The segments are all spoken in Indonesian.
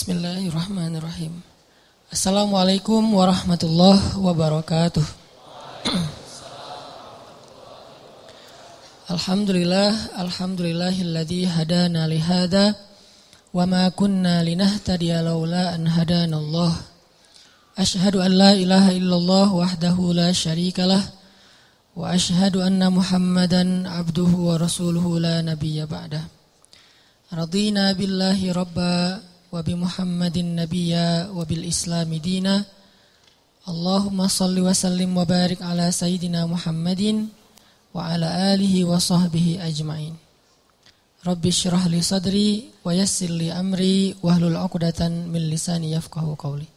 Bismillahirrahmanirrahim. Assalamualaikum warahmatullahi wabarakatuh. Alhamdulillah, alhamdulillahilladzi hadana li hada wa ma kunna linahtadiya laula an hadana Allah. Ashhadu an la ilaha illallah wahdahu la syarikalah wa ashhadu anna Muhammadan abduhu wa rasuluhu la nabiyya ba'da. Radina billahi rabba wa sallim wa barik ala sayyidina Muhammadin wa ala alihi wa sahbihi ajma'in. Rabbi syrah li sadri wa yassir li amri wa hlul 'uqdatan min lisani yafqahu qawli.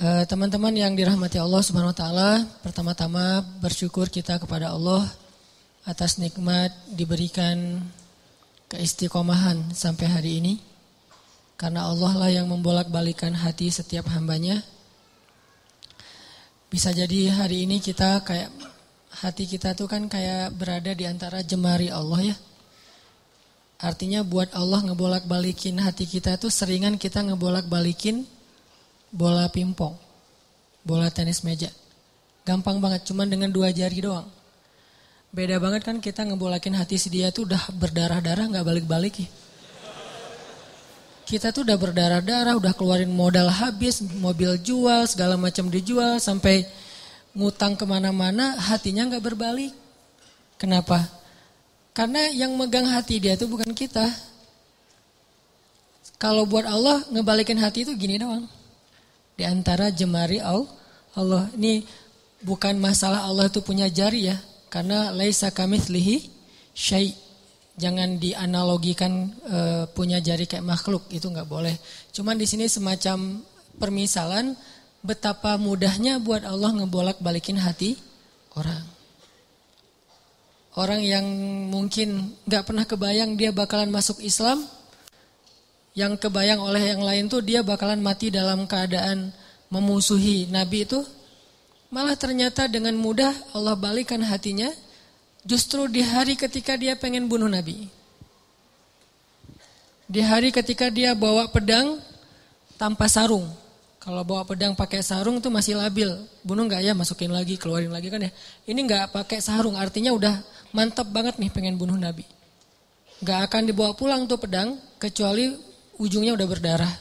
Eh, teman-teman yang dirahmati Allah Subhanahu wa taala, pertama-tama bersyukur kita kepada Allah atas nikmat diberikan keistiqomahan sampai hari ini. Karena Allah lah yang membolak-balikan hati setiap hambanya. Bisa jadi hari ini kita kayak hati kita tuh kan kayak berada di antara jemari Allah ya. Artinya buat Allah ngebolak-balikin hati kita tuh seringan kita ngebolak-balikin bola pimpong, bola tenis meja. Gampang banget, cuman dengan dua jari doang. Beda banget kan kita ngebolakin hati si dia tuh udah berdarah-darah nggak balik-balik ya. Kita tuh udah berdarah-darah, udah keluarin modal habis, mobil jual, segala macam dijual, sampai ngutang ke mana-mana, hatinya nggak berbalik. Kenapa? Karena yang megang hati dia tuh bukan kita. Kalau buat Allah ngebalikin hati itu gini doang. Di antara jemari Allah. Ini bukan masalah Allah itu punya jari ya. Karena laisa kamitslihi syai' jangan dianalogikan e, punya jari kayak makhluk itu nggak boleh. Cuman di sini semacam permisalan betapa mudahnya buat Allah ngebolak balikin hati orang. Orang yang mungkin nggak pernah kebayang dia bakalan masuk Islam, yang kebayang oleh yang lain tuh dia bakalan mati dalam keadaan memusuhi Nabi itu, malah ternyata dengan mudah Allah balikan hatinya Justru di hari ketika dia pengen bunuh Nabi. Di hari ketika dia bawa pedang tanpa sarung. Kalau bawa pedang pakai sarung itu masih labil. Bunuh nggak ya masukin lagi, keluarin lagi kan ya. Ini nggak pakai sarung artinya udah mantap banget nih pengen bunuh Nabi. Nggak akan dibawa pulang tuh pedang kecuali ujungnya udah berdarah.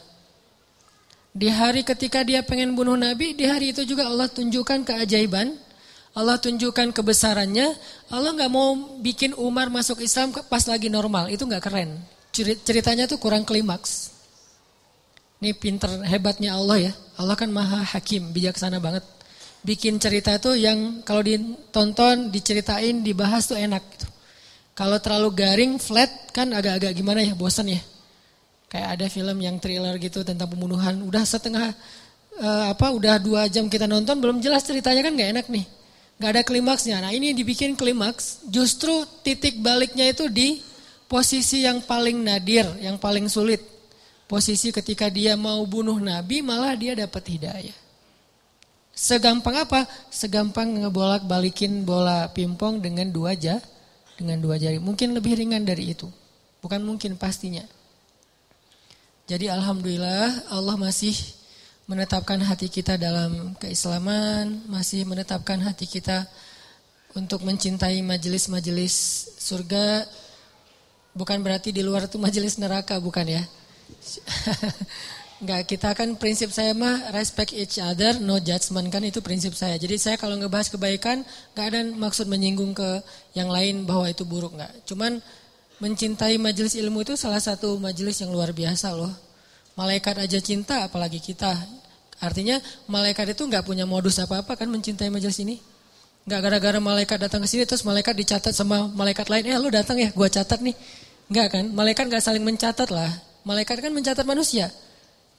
Di hari ketika dia pengen bunuh Nabi, di hari itu juga Allah tunjukkan keajaiban Allah tunjukkan kebesarannya. Allah nggak mau bikin Umar masuk Islam pas lagi normal. Itu nggak keren. Ceritanya tuh kurang klimaks. Ini pinter hebatnya Allah ya. Allah kan maha hakim, bijaksana banget. Bikin cerita tuh yang kalau ditonton, diceritain, dibahas tuh enak. Gitu. Kalau terlalu garing, flat kan agak-agak gimana ya, bosan ya. Kayak ada film yang thriller gitu tentang pembunuhan. Udah setengah uh, apa, udah dua jam kita nonton, belum jelas ceritanya kan nggak enak nih. Gak ada klimaksnya. Nah ini dibikin klimaks, justru titik baliknya itu di posisi yang paling nadir, yang paling sulit. Posisi ketika dia mau bunuh Nabi malah dia dapat hidayah. Segampang apa? Segampang ngebolak balikin bola pimpong dengan dua jari, dengan dua jari. Mungkin lebih ringan dari itu. Bukan mungkin pastinya. Jadi alhamdulillah Allah masih menetapkan hati kita dalam keislaman, masih menetapkan hati kita untuk mencintai majelis-majelis surga. Bukan berarti di luar itu majelis neraka, bukan ya. Enggak, kita kan prinsip saya mah respect each other, no judgment kan itu prinsip saya. Jadi saya kalau ngebahas kebaikan, enggak ada maksud menyinggung ke yang lain bahwa itu buruk enggak. Cuman mencintai majelis ilmu itu salah satu majelis yang luar biasa loh. Malaikat aja cinta apalagi kita. Artinya malaikat itu nggak punya modus apa-apa kan mencintai majelis ini. Nggak gara-gara malaikat datang ke sini terus malaikat dicatat sama malaikat lain. Eh lu datang ya gua catat nih. Nggak kan. Malaikat nggak saling mencatat lah. Malaikat kan mencatat manusia.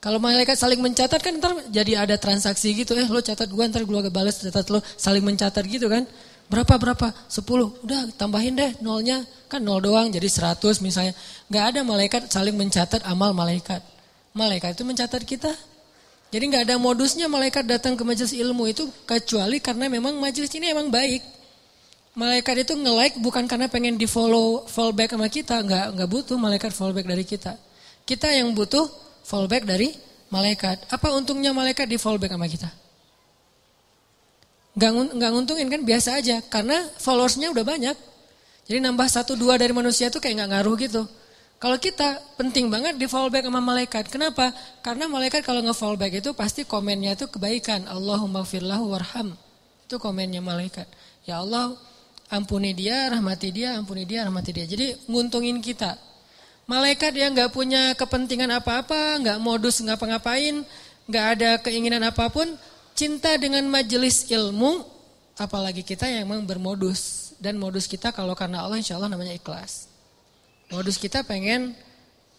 Kalau malaikat saling mencatat kan ntar jadi ada transaksi gitu. Eh lo catat gua ntar gua balas catat lo saling mencatat gitu kan. Berapa berapa? 10. Udah tambahin deh nolnya. Kan nol doang jadi 100 misalnya. Nggak ada malaikat saling mencatat amal malaikat. Malaikat itu mencatat kita. Jadi nggak ada modusnya malaikat datang ke majelis ilmu itu kecuali karena memang majelis ini emang baik. Malaikat itu nge-like bukan karena pengen di follow fallback sama kita, nggak nggak butuh malaikat fallback dari kita. Kita yang butuh fallback dari malaikat. Apa untungnya malaikat di fallback sama kita? Nggak nguntungin kan biasa aja karena followersnya udah banyak. Jadi nambah satu dua dari manusia itu kayak nggak ngaruh gitu. Kalau kita penting banget di fallback sama malaikat. Kenapa? Karena malaikat kalau nge-fallback itu pasti komennya itu kebaikan. Allahumma firlahu warham. Itu komennya malaikat. Ya Allah ampuni dia, rahmati dia, ampuni dia, rahmati dia. Jadi nguntungin kita. Malaikat yang nggak punya kepentingan apa-apa, nggak modus ngapa-ngapain, nggak ada keinginan apa pun, cinta dengan majelis ilmu, apalagi kita yang memang bermodus. Dan modus kita kalau karena Allah insya Allah namanya ikhlas. Modus kita pengen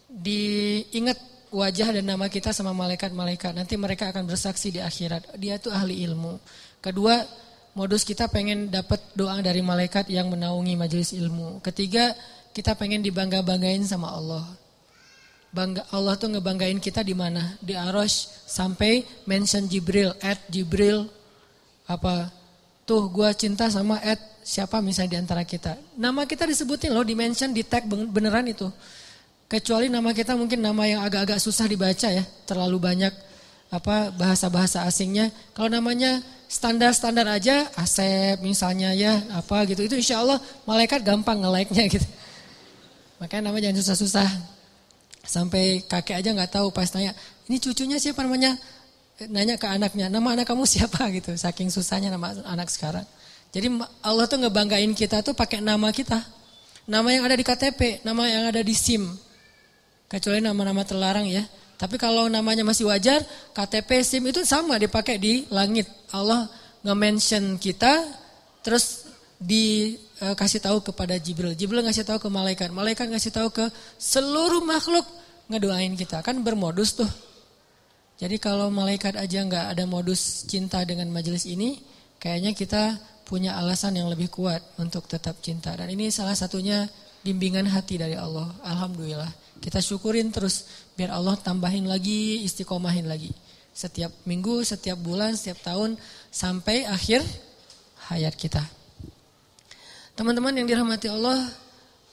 diingat wajah dan nama kita sama malaikat-malaikat. Nanti mereka akan bersaksi di akhirat. Dia itu ahli ilmu. Kedua, modus kita pengen dapat doa dari malaikat yang menaungi majelis ilmu. Ketiga, kita pengen dibangga-banggain sama Allah. Bangga Allah tuh ngebanggain kita di mana? Di Arosh sampai mention Jibril, at Jibril apa tuh gua cinta sama at siapa misalnya di antara kita. Nama kita disebutin loh, dimention, di tag beneran itu. Kecuali nama kita mungkin nama yang agak-agak susah dibaca ya, terlalu banyak apa bahasa-bahasa asingnya. Kalau namanya standar-standar aja, Asep misalnya ya, apa gitu. Itu insya Allah malaikat gampang nge-like-nya gitu. Makanya nama jangan susah-susah. Sampai kakek aja nggak tahu pas tanya, ini cucunya siapa namanya? Nanya ke anaknya, nama anak kamu siapa gitu. Saking susahnya nama anak sekarang. Jadi Allah tuh ngebanggain kita tuh pakai nama kita. Nama yang ada di KTP, nama yang ada di SIM. Kecuali nama-nama terlarang ya. Tapi kalau namanya masih wajar, KTP, SIM itu sama dipakai di langit. Allah nge-mention kita, terus dikasih tahu kepada Jibril. Jibril ngasih tahu ke malaikat. Malaikat ngasih tahu ke seluruh makhluk ngedoain kita. Kan bermodus tuh. Jadi kalau malaikat aja nggak ada modus cinta dengan majelis ini, kayaknya kita punya alasan yang lebih kuat untuk tetap cinta. Dan ini salah satunya bimbingan hati dari Allah. Alhamdulillah. Kita syukurin terus biar Allah tambahin lagi, istiqomahin lagi. Setiap minggu, setiap bulan, setiap tahun sampai akhir hayat kita. Teman-teman yang dirahmati Allah,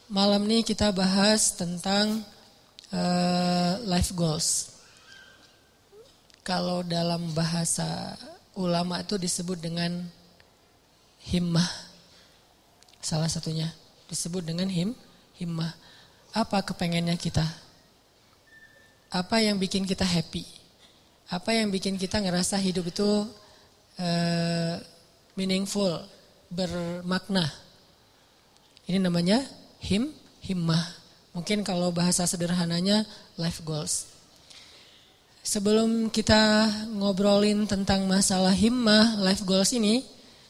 malam ini kita bahas tentang uh, life goals. Kalau dalam bahasa ulama itu disebut dengan himmah. Salah satunya disebut dengan him, himmah. Apa kepengennya kita? Apa yang bikin kita happy? Apa yang bikin kita ngerasa hidup itu uh, meaningful, bermakna? Ini namanya him, himmah. Mungkin kalau bahasa sederhananya life goals. Sebelum kita ngobrolin tentang masalah himmah, life goals ini,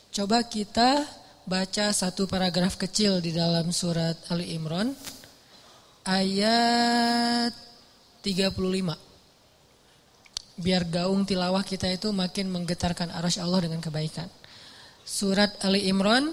Coba kita baca satu paragraf kecil di dalam surat Ali Imran ayat 35. Biar gaung tilawah kita itu makin menggetarkan arasy Allah dengan kebaikan. Surat Ali Imran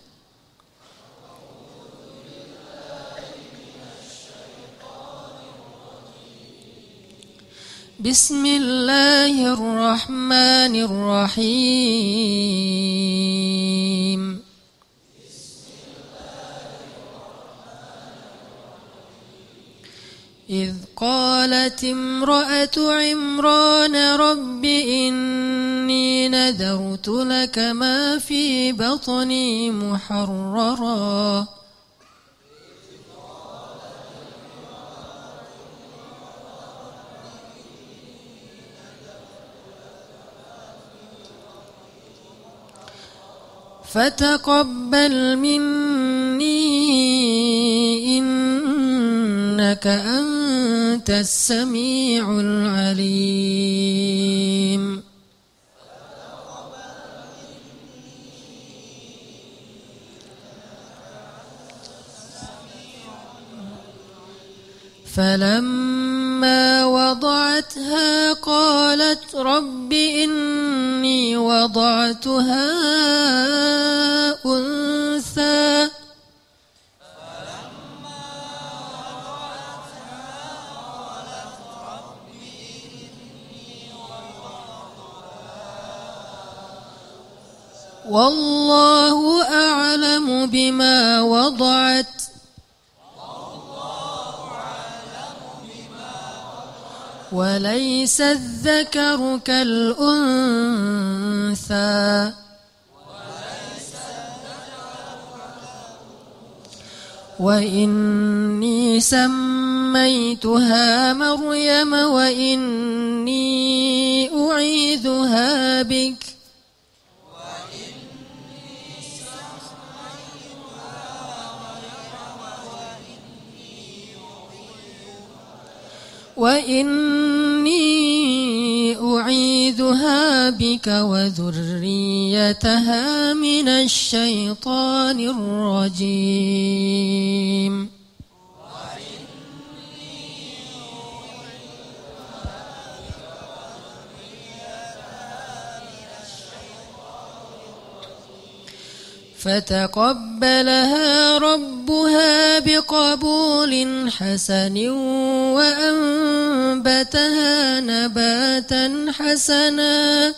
بسم الله الرحمن الرحيم. إذ قالت امرأة عمران رب إني نذرت لك ما في بطني محرراً. فتقبل مني إنك أنت السميع العليم. فلما وضعتها قالت رب إني وضعتها أنثى والله أعلم بما وضعت وليس الذكر كالأنثى. وإني سميتها مريم وإني أعيذها بك. وإني أعيذها بك وذريتها من الشيطان الرجيم فتقبلها ربها بقبول حسن وأنبتها نباتا حسنا.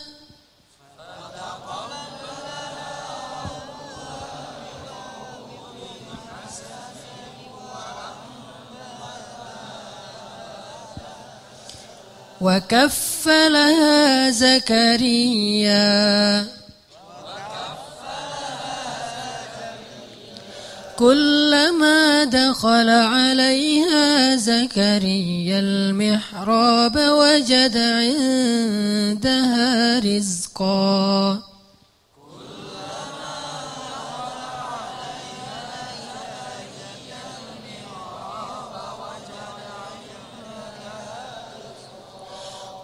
وكفلها زكريا. كلما دخل عليها زكريا المحراب وجد عندها رزقا.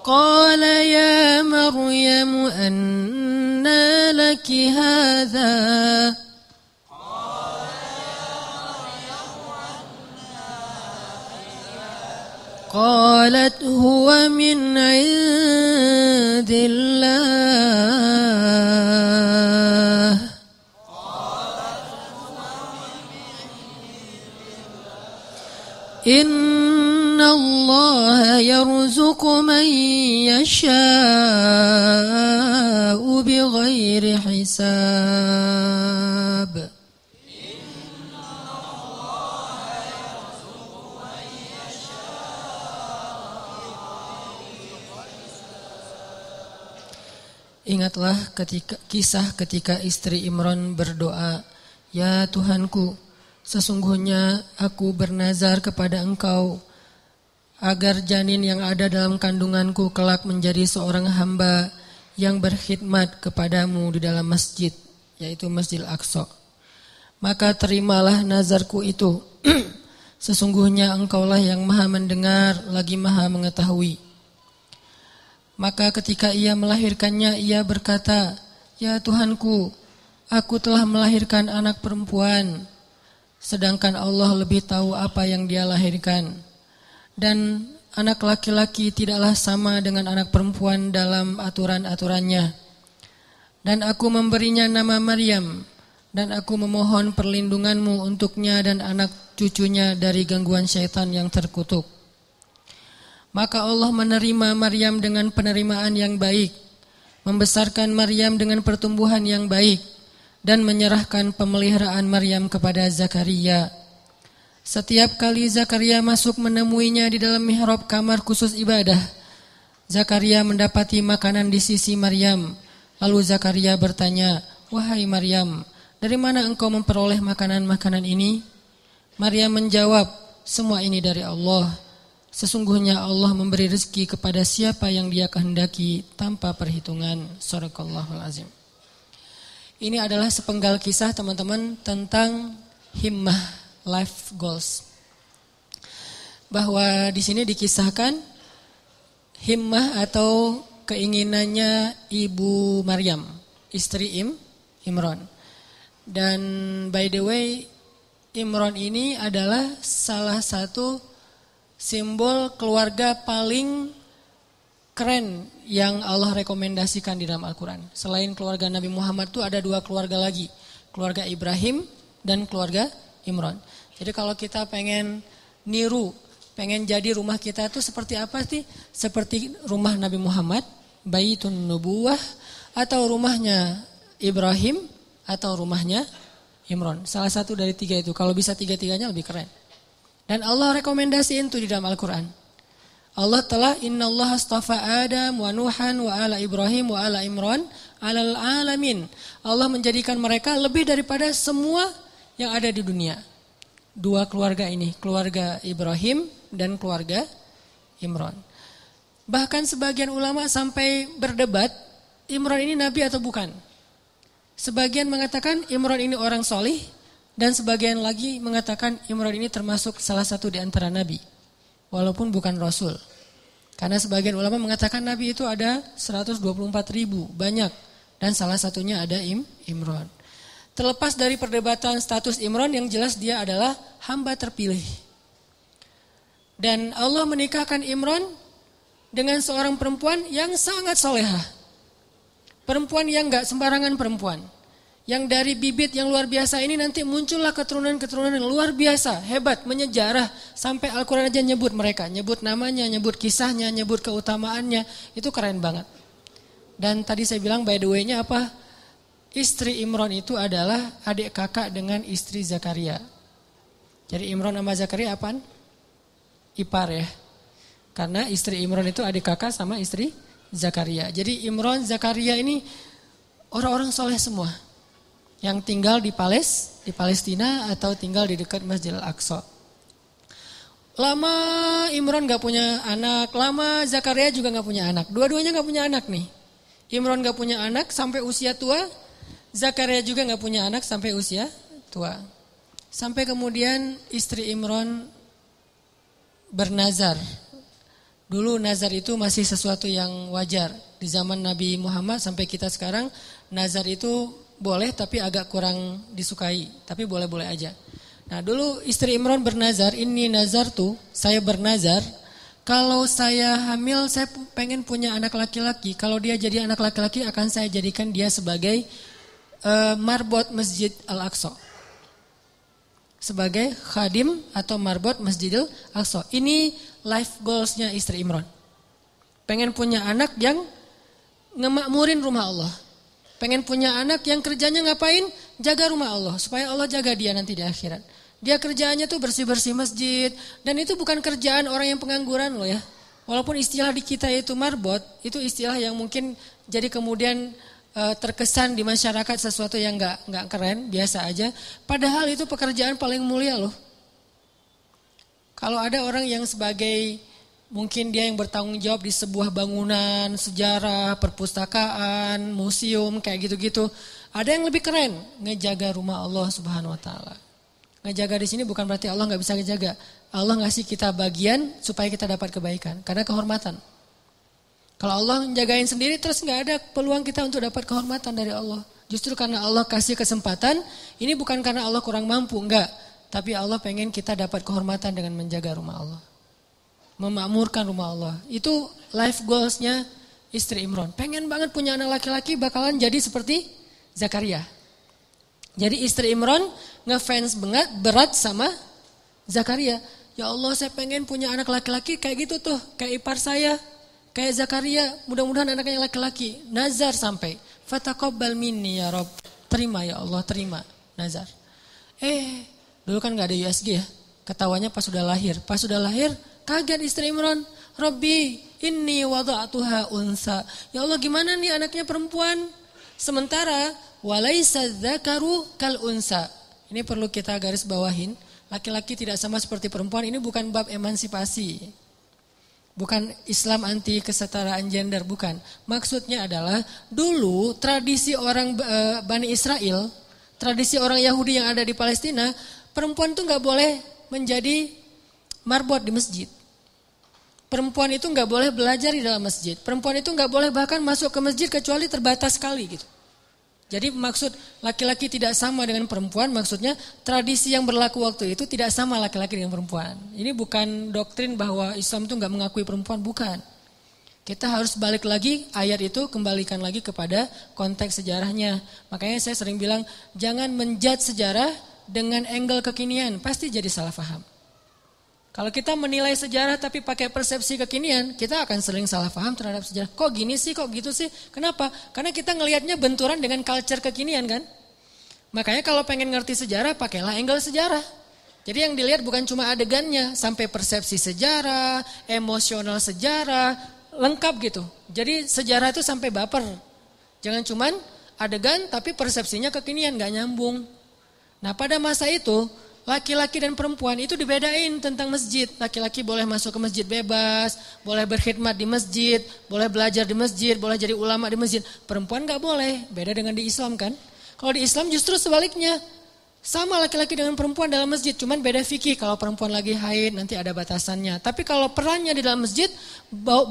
قال يا مريم أنى لك هذا؟ قالت هو من عند الله. إن الله يرزق من يشاء بغير حساب. Ingatlah ketika kisah ketika istri Imran berdoa, "Ya Tuhanku, sesungguhnya aku bernazar kepada Engkau agar janin yang ada dalam kandunganku kelak menjadi seorang hamba yang berkhidmat kepadamu di dalam masjid, yaitu Masjid Al-Aqsa. Maka terimalah nazarku itu. Sesungguhnya engkaulah yang maha mendengar lagi maha mengetahui. Maka ketika ia melahirkannya ia berkata, "Ya Tuhanku, aku telah melahirkan anak perempuan, sedangkan Allah lebih tahu apa yang dia lahirkan." Dan anak laki-laki tidaklah sama dengan anak perempuan dalam aturan-aturannya. Dan aku memberinya nama Maryam, dan aku memohon perlindunganmu untuknya dan anak cucunya dari gangguan syaitan yang terkutuk. Maka Allah menerima Maryam dengan penerimaan yang baik, membesarkan Maryam dengan pertumbuhan yang baik, dan menyerahkan pemeliharaan Maryam kepada Zakaria. Setiap kali Zakaria masuk menemuinya di dalam mihrab kamar khusus ibadah, Zakaria mendapati makanan di sisi Maryam. Lalu Zakaria bertanya, "Wahai Maryam, dari mana engkau memperoleh makanan-makanan ini?" Maryam menjawab, "Semua ini dari Allah." Sesungguhnya Allah memberi rezeki kepada siapa yang dia kehendaki tanpa perhitungan. Sadaqallahul azim. Ini adalah sepenggal kisah teman-teman tentang himmah life goals. Bahwa di sini dikisahkan himmah atau keinginannya Ibu Maryam, istri Im, Imron. Dan by the way, Imron ini adalah salah satu simbol keluarga paling keren yang Allah rekomendasikan di dalam Al-Quran. Selain keluarga Nabi Muhammad itu ada dua keluarga lagi. Keluarga Ibrahim dan keluarga Imran. Jadi kalau kita pengen niru, pengen jadi rumah kita itu seperti apa sih? Seperti rumah Nabi Muhammad, Baitun Nubuwah, atau rumahnya Ibrahim, atau rumahnya Imran. Salah satu dari tiga itu. Kalau bisa tiga-tiganya lebih keren. Dan Allah rekomendasiin itu di dalam Al-Quran. Allah telah Inna Allah astafa Adam wa Nuhan wa ala Ibrahim wa ala Imran alal alamin. Allah menjadikan mereka lebih daripada semua yang ada di dunia. Dua keluarga ini, keluarga Ibrahim dan keluarga Imran. Bahkan sebagian ulama sampai berdebat, Imran ini nabi atau bukan. Sebagian mengatakan Imran ini orang solih, dan sebagian lagi mengatakan Imran ini termasuk salah satu di antara nabi walaupun bukan rasul. Karena sebagian ulama mengatakan Nabi itu ada 124 ribu, banyak. Dan salah satunya ada Im, Imran. Terlepas dari perdebatan status Imran yang jelas dia adalah hamba terpilih. Dan Allah menikahkan Imran dengan seorang perempuan yang sangat soleha. Perempuan yang gak sembarangan perempuan yang dari bibit yang luar biasa ini nanti muncullah keturunan-keturunan yang luar biasa, hebat, menyejarah. Sampai Al-Quran aja nyebut mereka, nyebut namanya, nyebut kisahnya, nyebut keutamaannya. Itu keren banget. Dan tadi saya bilang by the way-nya apa? Istri Imron itu adalah adik kakak dengan istri Zakaria. Jadi Imron sama Zakaria apaan? Ipar ya. Karena istri Imron itu adik kakak sama istri Zakaria. Jadi Imron, Zakaria ini orang-orang soleh semua yang tinggal di Pales, di Palestina atau tinggal di dekat Masjid Al-Aqsa. Lama Imron gak punya anak, lama Zakaria juga gak punya anak. Dua-duanya gak punya anak nih. Imron gak punya anak sampai usia tua, Zakaria juga gak punya anak sampai usia tua. Sampai kemudian istri Imron bernazar. Dulu nazar itu masih sesuatu yang wajar. Di zaman Nabi Muhammad sampai kita sekarang, nazar itu boleh tapi agak kurang disukai, tapi boleh-boleh aja. Nah dulu istri Imran bernazar, ini nazar tuh, saya bernazar, kalau saya hamil saya pengen punya anak laki-laki, kalau dia jadi anak laki-laki akan saya jadikan dia sebagai uh, marbot Masjid Al-Aqsa. Sebagai khadim atau marbot Masjidil Aqsa. Ini life goalsnya istri Imran. Pengen punya anak yang ngemakmurin rumah Allah. Pengen punya anak yang kerjanya ngapain? Jaga rumah Allah. Supaya Allah jaga dia nanti di akhirat. Dia kerjaannya tuh bersih-bersih masjid. Dan itu bukan kerjaan orang yang pengangguran loh ya. Walaupun istilah di kita itu marbot. Itu istilah yang mungkin jadi kemudian uh, terkesan di masyarakat sesuatu yang nggak nggak keren. Biasa aja. Padahal itu pekerjaan paling mulia loh. Kalau ada orang yang sebagai Mungkin dia yang bertanggung jawab di sebuah bangunan, sejarah, perpustakaan, museum, kayak gitu-gitu. Ada yang lebih keren, ngejaga rumah Allah subhanahu wa ta'ala. Ngejaga di sini bukan berarti Allah nggak bisa ngejaga. Allah ngasih kita bagian supaya kita dapat kebaikan. Karena kehormatan. Kalau Allah menjagain sendiri terus nggak ada peluang kita untuk dapat kehormatan dari Allah. Justru karena Allah kasih kesempatan, ini bukan karena Allah kurang mampu, enggak. Tapi Allah pengen kita dapat kehormatan dengan menjaga rumah Allah memakmurkan rumah Allah. Itu life goalsnya istri Imron. Pengen banget punya anak laki-laki bakalan jadi seperti Zakaria. Jadi istri Imron ngefans banget berat sama Zakaria. Ya Allah saya pengen punya anak laki-laki kayak gitu tuh. Kayak ipar saya. Kayak Zakaria. Mudah-mudahan anaknya laki-laki. Nazar sampai. Fatakobbal minni ya Rob. Terima ya Allah terima. Nazar. Eh dulu kan gak ada USG ya. Ketawanya pas sudah lahir. Pas sudah lahir Kaget istri Imran, Rabbi ini wada'atuha unsa. Ya Allah gimana nih anaknya perempuan? Sementara walaisa dzakaru kal unsa. Ini perlu kita garis bawahin. Laki-laki tidak sama seperti perempuan. Ini bukan bab emansipasi. Bukan Islam anti kesetaraan gender, bukan. Maksudnya adalah dulu tradisi orang e, Bani Israel, tradisi orang Yahudi yang ada di Palestina, perempuan itu nggak boleh menjadi marbot di masjid. Perempuan itu nggak boleh belajar di dalam masjid. Perempuan itu nggak boleh bahkan masuk ke masjid kecuali terbatas sekali gitu. Jadi maksud laki-laki tidak sama dengan perempuan maksudnya tradisi yang berlaku waktu itu tidak sama laki-laki dengan perempuan. Ini bukan doktrin bahwa Islam itu nggak mengakui perempuan, bukan. Kita harus balik lagi ayat itu kembalikan lagi kepada konteks sejarahnya. Makanya saya sering bilang jangan menjudge sejarah dengan angle kekinian, pasti jadi salah paham. Kalau kita menilai sejarah tapi pakai persepsi kekinian, kita akan sering salah paham terhadap sejarah. Kok gini sih, kok gitu sih? Kenapa? Karena kita ngelihatnya benturan dengan culture kekinian kan? Makanya kalau pengen ngerti sejarah, pakailah angle sejarah. Jadi yang dilihat bukan cuma adegannya, sampai persepsi sejarah, emosional sejarah, lengkap gitu. Jadi sejarah itu sampai baper. Jangan cuman adegan tapi persepsinya kekinian, gak nyambung. Nah pada masa itu Laki-laki dan perempuan itu dibedain tentang masjid. Laki-laki boleh masuk ke masjid bebas, boleh berkhidmat di masjid, boleh belajar di masjid, boleh jadi ulama di masjid. Perempuan gak boleh, beda dengan di Islam kan. Kalau di Islam justru sebaliknya. Sama laki-laki dengan perempuan dalam masjid, cuman beda fikih. Kalau perempuan lagi haid nanti ada batasannya. Tapi kalau perannya di dalam masjid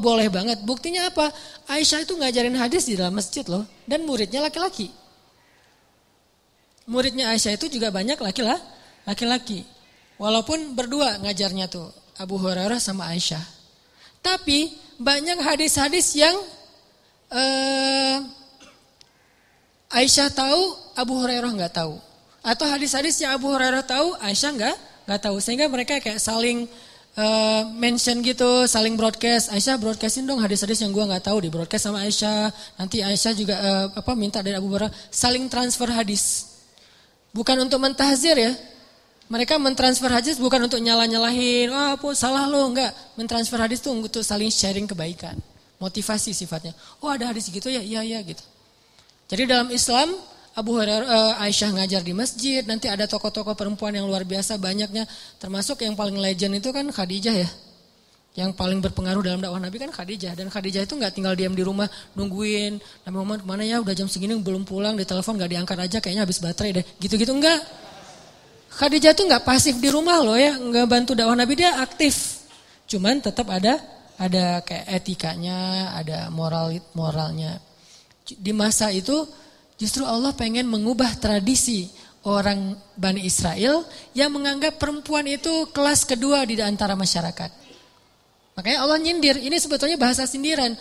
boleh banget. Buktinya apa? Aisyah itu ngajarin hadis di dalam masjid loh. Dan muridnya laki-laki. Muridnya Aisyah itu juga banyak laki-laki laki-laki. Walaupun berdua ngajarnya tuh Abu Hurairah sama Aisyah. Tapi banyak hadis-hadis yang uh, Aisyah tahu, Abu Hurairah nggak tahu. Atau hadis-hadis yang Abu Hurairah tahu, Aisyah nggak nggak tahu. Sehingga mereka kayak saling uh, mention gitu, saling broadcast. Aisyah broadcastin dong hadis-hadis yang gua nggak tahu di broadcast sama Aisyah. Nanti Aisyah juga uh, apa minta dari Abu Hurairah saling transfer hadis. Bukan untuk mentahzir ya, mereka mentransfer hadis bukan untuk nyalah-nyalahin, wah oh, salah lo, enggak. Mentransfer hadis itu untuk saling sharing kebaikan. Motivasi sifatnya. Oh ada hadis gitu ya, iya iya gitu. Jadi dalam Islam, Abu Hurairah uh, Aisyah ngajar di masjid, nanti ada tokoh-tokoh perempuan yang luar biasa banyaknya. Termasuk yang paling legend itu kan Khadijah ya. Yang paling berpengaruh dalam dakwah Nabi kan Khadijah. Dan Khadijah itu nggak tinggal diam di rumah nungguin. Nabi Muhammad mana ya udah jam segini belum pulang, di telepon nggak diangkat aja kayaknya habis baterai deh. Gitu-gitu enggak. Khadijah tuh nggak pasif di rumah loh ya, nggak bantu dakwah Nabi dia aktif. Cuman tetap ada ada kayak etikanya, ada moral moralnya. Di masa itu justru Allah pengen mengubah tradisi orang Bani Israel yang menganggap perempuan itu kelas kedua di antara masyarakat. Makanya Allah nyindir, ini sebetulnya bahasa sindiran.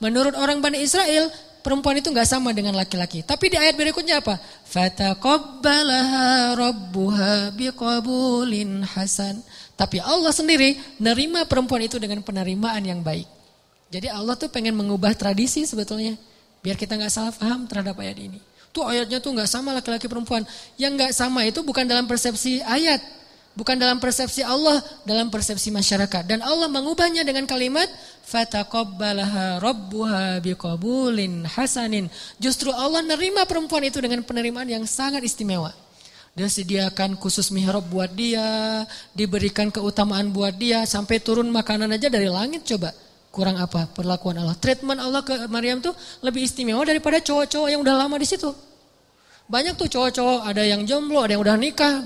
Menurut orang Bani Israel, perempuan itu nggak sama dengan laki-laki. Tapi di ayat berikutnya apa? Fataqabbalaha rabbuha biqabulin hasan. Tapi Allah sendiri nerima perempuan itu dengan penerimaan yang baik. Jadi Allah tuh pengen mengubah tradisi sebetulnya. Biar kita nggak salah paham terhadap ayat ini. Tuh ayatnya tuh nggak sama laki-laki perempuan. Yang nggak sama itu bukan dalam persepsi ayat. Bukan dalam persepsi Allah, dalam persepsi masyarakat. Dan Allah mengubahnya dengan kalimat fataqabbalaha rabbuha biqabulin hasanin. Justru Allah nerima perempuan itu dengan penerimaan yang sangat istimewa. Dia sediakan khusus mihrab buat dia, diberikan keutamaan buat dia, sampai turun makanan aja dari langit coba. Kurang apa perlakuan Allah? Treatment Allah ke Maryam tuh lebih istimewa daripada cowok-cowok yang udah lama di situ. Banyak tuh cowok-cowok, ada yang jomblo, ada yang udah nikah,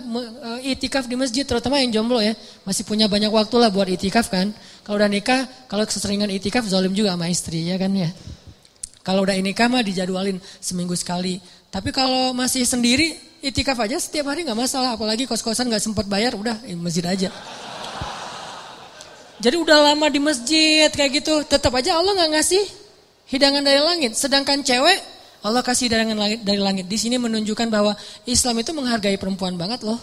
eh, itikaf di masjid, terutama yang jomblo ya. Masih punya banyak waktu lah buat itikaf kan. Kalau udah nikah, kalau keseringan itikaf zalim juga sama istri ya kan ya. Kalau udah nikah mah dijadwalin seminggu sekali. Tapi kalau masih sendiri, itikaf aja setiap hari nggak masalah. Apalagi kos-kosan nggak sempat bayar, udah di masjid aja. Jadi udah lama di masjid kayak gitu, tetap aja Allah nggak ngasih hidangan dari langit. Sedangkan cewek Allah kasih dari langit, dari langit. Di sini menunjukkan bahwa Islam itu menghargai perempuan banget loh.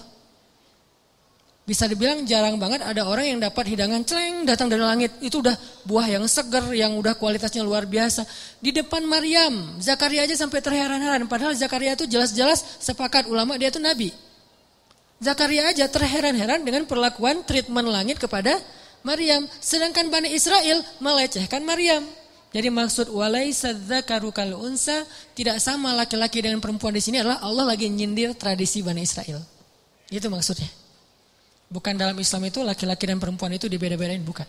Bisa dibilang jarang banget ada orang yang dapat hidangan celeng datang dari langit. Itu udah buah yang seger, yang udah kualitasnya luar biasa. Di depan Maryam, Zakaria aja sampai terheran-heran. Padahal Zakaria itu jelas-jelas sepakat ulama dia itu nabi. Zakaria aja terheran-heran dengan perlakuan treatment langit kepada Maryam. Sedangkan Bani Israel melecehkan Maryam. Jadi maksud walaisa dzakaru kal unsa tidak sama laki-laki dengan perempuan di sini adalah Allah lagi nyindir tradisi Bani Israel. Itu maksudnya. Bukan dalam Islam itu laki-laki dan perempuan itu dibeda-bedain, bukan.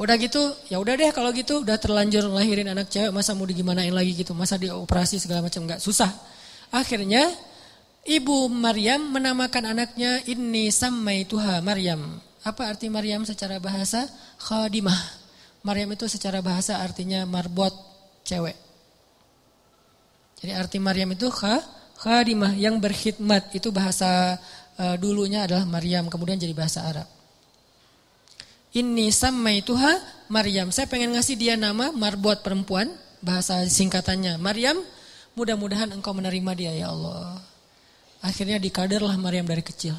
Udah gitu, ya udah deh kalau gitu udah terlanjur lahirin anak cewek masa mau digimanain lagi gitu, masa dioperasi segala macam enggak susah. Akhirnya ibu Maryam menamakan anaknya ini samai tuha Maryam. Apa arti Maryam secara bahasa? Khadimah Maryam itu secara bahasa artinya marbot cewek. Jadi arti Maryam itu kha, khadimah yang berkhidmat itu bahasa uh, dulunya adalah Maryam kemudian jadi bahasa Arab. Ini sama itu ha Maryam. Saya pengen ngasih dia nama marbot perempuan bahasa singkatannya. Maryam, mudah-mudahan engkau menerima dia ya Allah. Akhirnya dikaderlah Maryam dari kecil.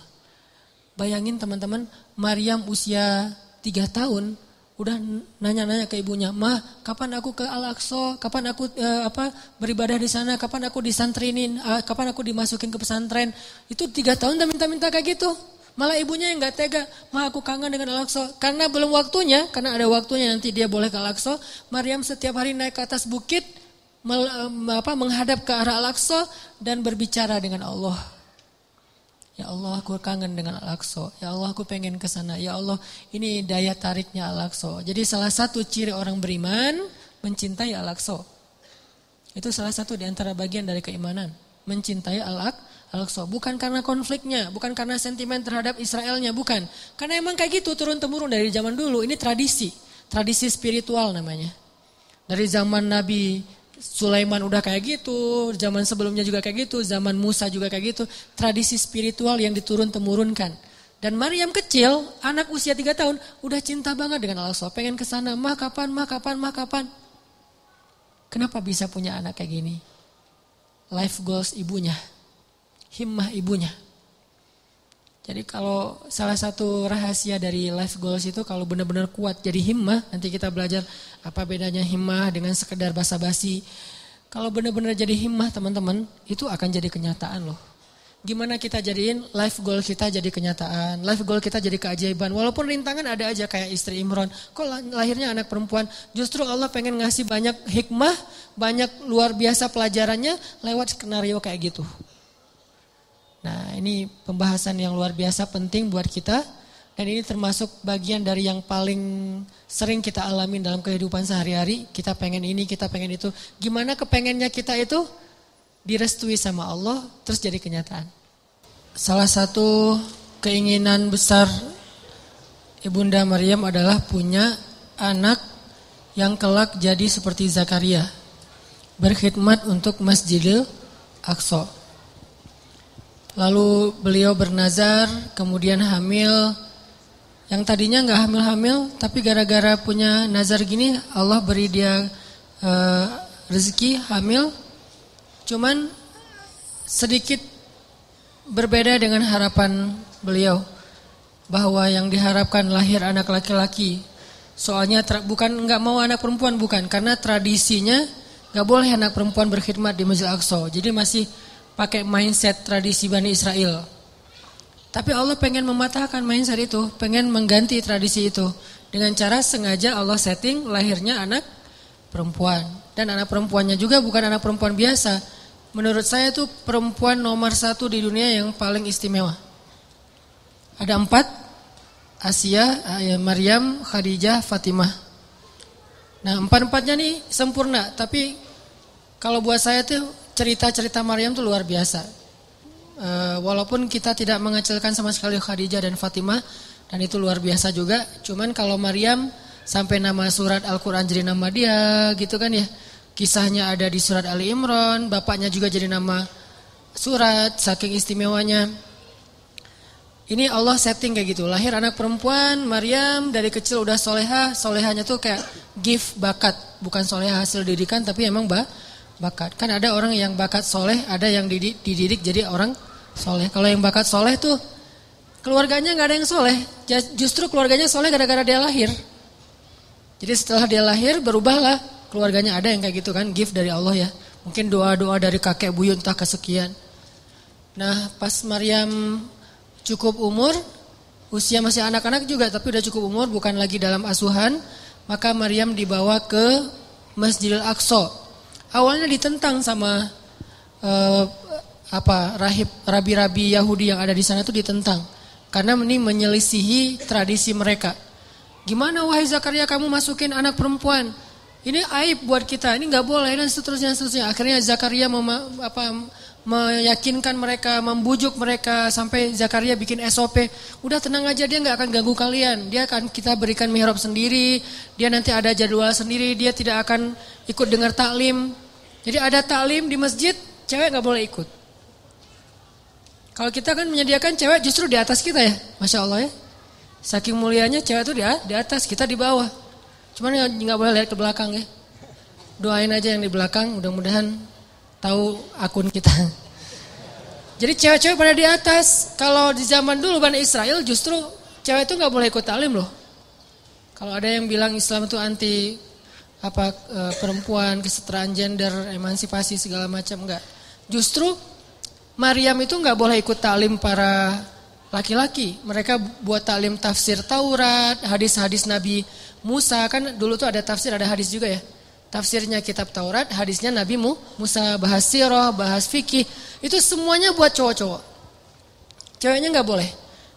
Bayangin teman-teman, Maryam usia tiga tahun udah nanya-nanya ke ibunya, "Mah, kapan aku ke Al-Aqsa? Kapan aku uh, apa beribadah di sana? Kapan aku disantrinin? Uh, kapan aku dimasukin ke pesantren?" Itu tiga tahun udah minta-minta kayak gitu. Malah ibunya yang nggak tega, "Mah, aku kangen dengan Al-Aqsa." Karena belum waktunya, karena ada waktunya nanti dia boleh ke Al-Aqsa. Maryam setiap hari naik ke atas bukit mel, apa, menghadap ke arah Al-Aqsa dan berbicara dengan Allah. Ya Allah aku kangen dengan Al-Aqsa. Ya Allah aku pengen ke sana. Ya Allah ini daya tariknya Al-Aqsa. Jadi salah satu ciri orang beriman mencintai Al-Aqsa. Itu salah satu di antara bagian dari keimanan. Mencintai Al-Aqsa. Bukan karena konfliknya. Bukan karena sentimen terhadap Israelnya. Bukan. Karena emang kayak gitu turun-temurun dari zaman dulu. Ini tradisi. Tradisi spiritual namanya. Dari zaman Nabi Sulaiman udah kayak gitu, zaman sebelumnya juga kayak gitu, zaman Musa juga kayak gitu. Tradisi spiritual yang diturun temurunkan. Dan Maryam kecil, anak usia 3 tahun, udah cinta banget dengan Allah. Pengen ke sana, mah kapan, mah kapan, mah kapan. Kenapa bisa punya anak kayak gini? Life goals ibunya, himmah ibunya. Jadi kalau salah satu rahasia dari life goals itu kalau benar-benar kuat jadi himmah, nanti kita belajar apa bedanya himmah dengan sekedar basa-basi. Kalau benar-benar jadi himmah teman-teman, itu akan jadi kenyataan loh. Gimana kita jadiin life goal kita jadi kenyataan, life goal kita jadi keajaiban. Walaupun rintangan ada aja kayak istri Imron, kok lahirnya anak perempuan. Justru Allah pengen ngasih banyak hikmah, banyak luar biasa pelajarannya lewat skenario kayak gitu. Nah ini pembahasan yang luar biasa penting buat kita dan ini termasuk bagian dari yang paling sering kita alami dalam kehidupan sehari-hari. Kita pengen ini, kita pengen itu. Gimana kepengennya kita itu direstui sama Allah terus jadi kenyataan. Salah satu keinginan besar Ibunda Maryam adalah punya anak yang kelak jadi seperti Zakaria. Berkhidmat untuk Masjidil Aqsa. Lalu beliau bernazar, kemudian hamil. Yang tadinya nggak hamil-hamil, tapi gara-gara punya nazar gini, Allah beri dia uh, rezeki hamil. Cuman sedikit berbeda dengan harapan beliau bahwa yang diharapkan lahir anak laki-laki. Soalnya bukan nggak mau anak perempuan bukan, karena tradisinya nggak boleh anak perempuan berkhidmat di Masjid Aqsa. Jadi masih pakai mindset tradisi Bani Israel. Tapi Allah pengen mematahkan mindset itu, pengen mengganti tradisi itu. Dengan cara sengaja Allah setting lahirnya anak perempuan. Dan anak perempuannya juga bukan anak perempuan biasa. Menurut saya itu perempuan nomor satu di dunia yang paling istimewa. Ada empat, Asia, Maryam, Khadijah, Fatimah. Nah empat-empatnya nih sempurna, tapi kalau buat saya tuh cerita-cerita Maryam itu luar biasa. E, walaupun kita tidak mengecilkan sama sekali Khadijah dan Fatimah dan itu luar biasa juga. Cuman kalau Maryam sampai nama surat Al-Quran jadi nama dia gitu kan ya. Kisahnya ada di surat Ali Imran, bapaknya juga jadi nama surat, saking istimewanya. Ini Allah setting kayak gitu, lahir anak perempuan, Maryam dari kecil udah soleha, solehanya tuh kayak gift bakat, bukan soleha hasil didikan tapi emang bah, bakat. Kan ada orang yang bakat soleh, ada yang dididik, dididik jadi orang soleh. Kalau yang bakat soleh tuh keluarganya nggak ada yang soleh. Justru keluarganya soleh gara-gara dia lahir. Jadi setelah dia lahir berubahlah keluarganya ada yang kayak gitu kan, gift dari Allah ya. Mungkin doa-doa dari kakek buyut entah kesekian. Nah pas Maryam cukup umur, usia masih anak-anak juga tapi udah cukup umur, bukan lagi dalam asuhan. Maka Maryam dibawa ke Masjidil Aqsa awalnya ditentang sama uh, apa rahib rabi-rabi Yahudi yang ada di sana itu ditentang karena ini menyelisihi tradisi mereka. Gimana wahai Zakaria kamu masukin anak perempuan? Ini aib buat kita, ini nggak boleh dan seterusnya seterusnya. Akhirnya Zakaria mem, apa, meyakinkan mereka, membujuk mereka sampai Zakaria bikin SOP. Udah tenang aja dia nggak akan ganggu kalian. Dia akan kita berikan mihrab sendiri. Dia nanti ada jadwal sendiri. Dia tidak akan ikut dengar taklim. Jadi ada taklim di masjid, cewek nggak boleh ikut. Kalau kita kan menyediakan cewek justru di atas kita ya, masya Allah ya. Saking mulianya cewek itu di atas, kita di bawah. Cuman nggak boleh lihat ke belakang ya. Doain aja yang di belakang, mudah-mudahan tahu akun kita. Jadi cewek-cewek pada di atas. Kalau di zaman dulu Bani Israel justru cewek itu nggak boleh ikut talim loh. Kalau ada yang bilang Islam itu anti apa e, perempuan, kesetaraan gender, emansipasi segala macam enggak. Justru Maryam itu nggak boleh ikut talim para laki-laki. Mereka buat talim tafsir Taurat, hadis-hadis Nabi Musa kan dulu tuh ada tafsir, ada hadis juga ya tafsirnya kitab Taurat, hadisnya Nabi Musa, bahas sirah, bahas fikih, itu semuanya buat cowok-cowok. Ceweknya nggak boleh.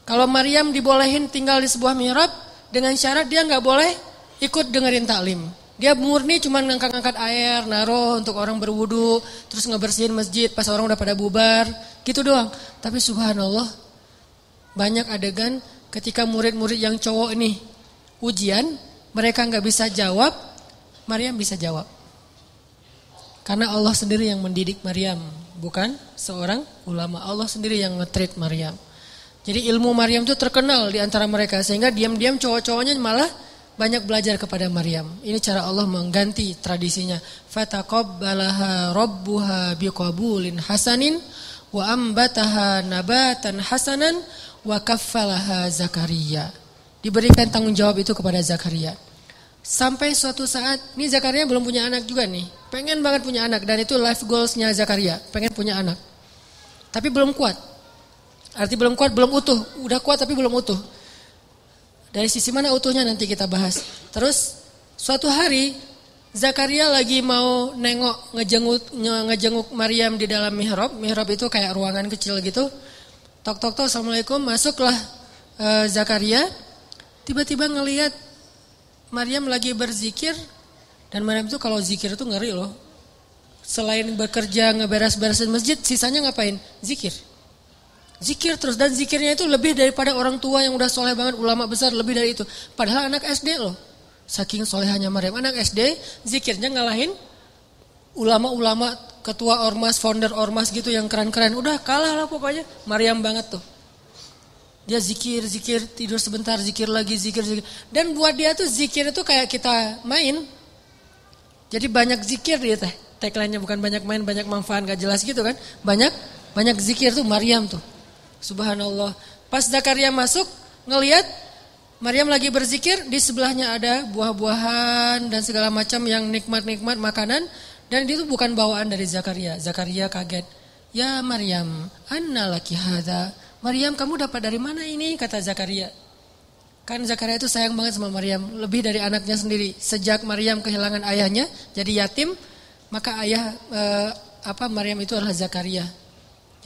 Kalau Maryam dibolehin tinggal di sebuah mihrab dengan syarat dia nggak boleh ikut dengerin taklim. Dia murni cuma ngangkat-ngangkat air, naruh untuk orang berwudu, terus ngebersihin masjid pas orang udah pada bubar, gitu doang. Tapi subhanallah, banyak adegan ketika murid-murid yang cowok ini ujian, mereka nggak bisa jawab, Maryam bisa jawab. Karena Allah sendiri yang mendidik Maryam, bukan seorang ulama. Allah sendiri yang ngetrit Maryam. Jadi ilmu Maryam itu terkenal di antara mereka sehingga diam-diam cowok-cowoknya malah banyak belajar kepada Maryam. Ini cara Allah mengganti tradisinya. Fataqabbalaha rabbuha biqabulin hasanin wa ambataha nabatan hasanan wa kaffalaha Zakaria. Diberikan tanggung jawab itu kepada Zakaria. Sampai suatu saat, ini Zakaria belum punya anak juga nih. Pengen banget punya anak dan itu life goalsnya Zakaria, pengen punya anak. Tapi belum kuat. Arti belum kuat, belum utuh. Udah kuat tapi belum utuh. Dari sisi mana utuhnya nanti kita bahas. Terus suatu hari Zakaria lagi mau nengok ngejenguk ngejenguk Maryam di dalam mihrab. Mihrab itu kayak ruangan kecil gitu. Tok tok tok, assalamualaikum. Masuklah uh, Zakaria. Tiba-tiba ngelihat Maryam lagi berzikir dan Maryam itu kalau zikir itu ngeri loh. Selain bekerja ngeberes-beresin masjid, sisanya ngapain? Zikir. Zikir terus dan zikirnya itu lebih daripada orang tua yang udah soleh banget, ulama besar lebih dari itu. Padahal anak SD loh. Saking solehannya Maryam, anak SD zikirnya ngalahin ulama-ulama ketua ormas, founder ormas gitu yang keren-keren. Udah kalah lah pokoknya. Maryam banget tuh. Dia zikir, zikir, tidur sebentar, zikir lagi, zikir, zikir. Dan buat dia tuh zikir itu kayak kita main. Jadi banyak zikir dia teh. Tagline-nya bukan banyak main, banyak manfaat, gak jelas gitu kan. Banyak banyak zikir tuh Maryam tuh. Subhanallah. Pas Zakaria masuk, ngelihat Maryam lagi berzikir, di sebelahnya ada buah-buahan dan segala macam yang nikmat-nikmat makanan. Dan itu bukan bawaan dari Zakaria. Zakaria kaget. Ya Maryam, anna laki hadha. Maryam kamu dapat dari mana ini? Kata Zakaria. Kan Zakaria itu sayang banget sama Maryam. Lebih dari anaknya sendiri. Sejak Maryam kehilangan ayahnya, jadi yatim. Maka ayah eh, apa Maryam itu adalah Zakaria.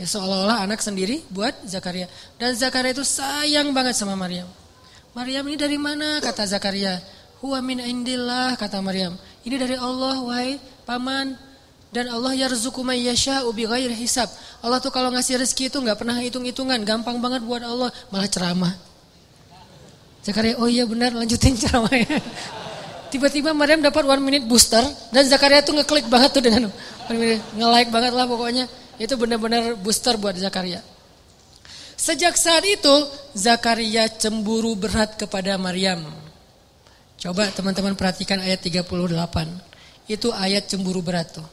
Ya seolah-olah anak sendiri buat Zakaria. Dan Zakaria itu sayang banget sama Maryam. Maryam ini dari mana? Kata Zakaria. Huwa min indillah kata Maryam. Ini dari Allah wahai paman dan Allah yarzuqu may yasha'u bighairi hisab. Allah tuh kalau ngasih rezeki itu nggak pernah hitung-hitungan, gampang banget buat Allah, malah ceramah. Zakaria, oh iya benar, lanjutin ceramahnya. Tiba-tiba Maryam dapat one minute booster dan Zakaria tuh ngeklik banget tuh dengan nge-like banget lah pokoknya. Itu benar-benar booster buat Zakaria. Sejak saat itu Zakaria cemburu berat kepada Maryam. Coba teman-teman perhatikan ayat 38. Itu ayat cemburu berat tuh.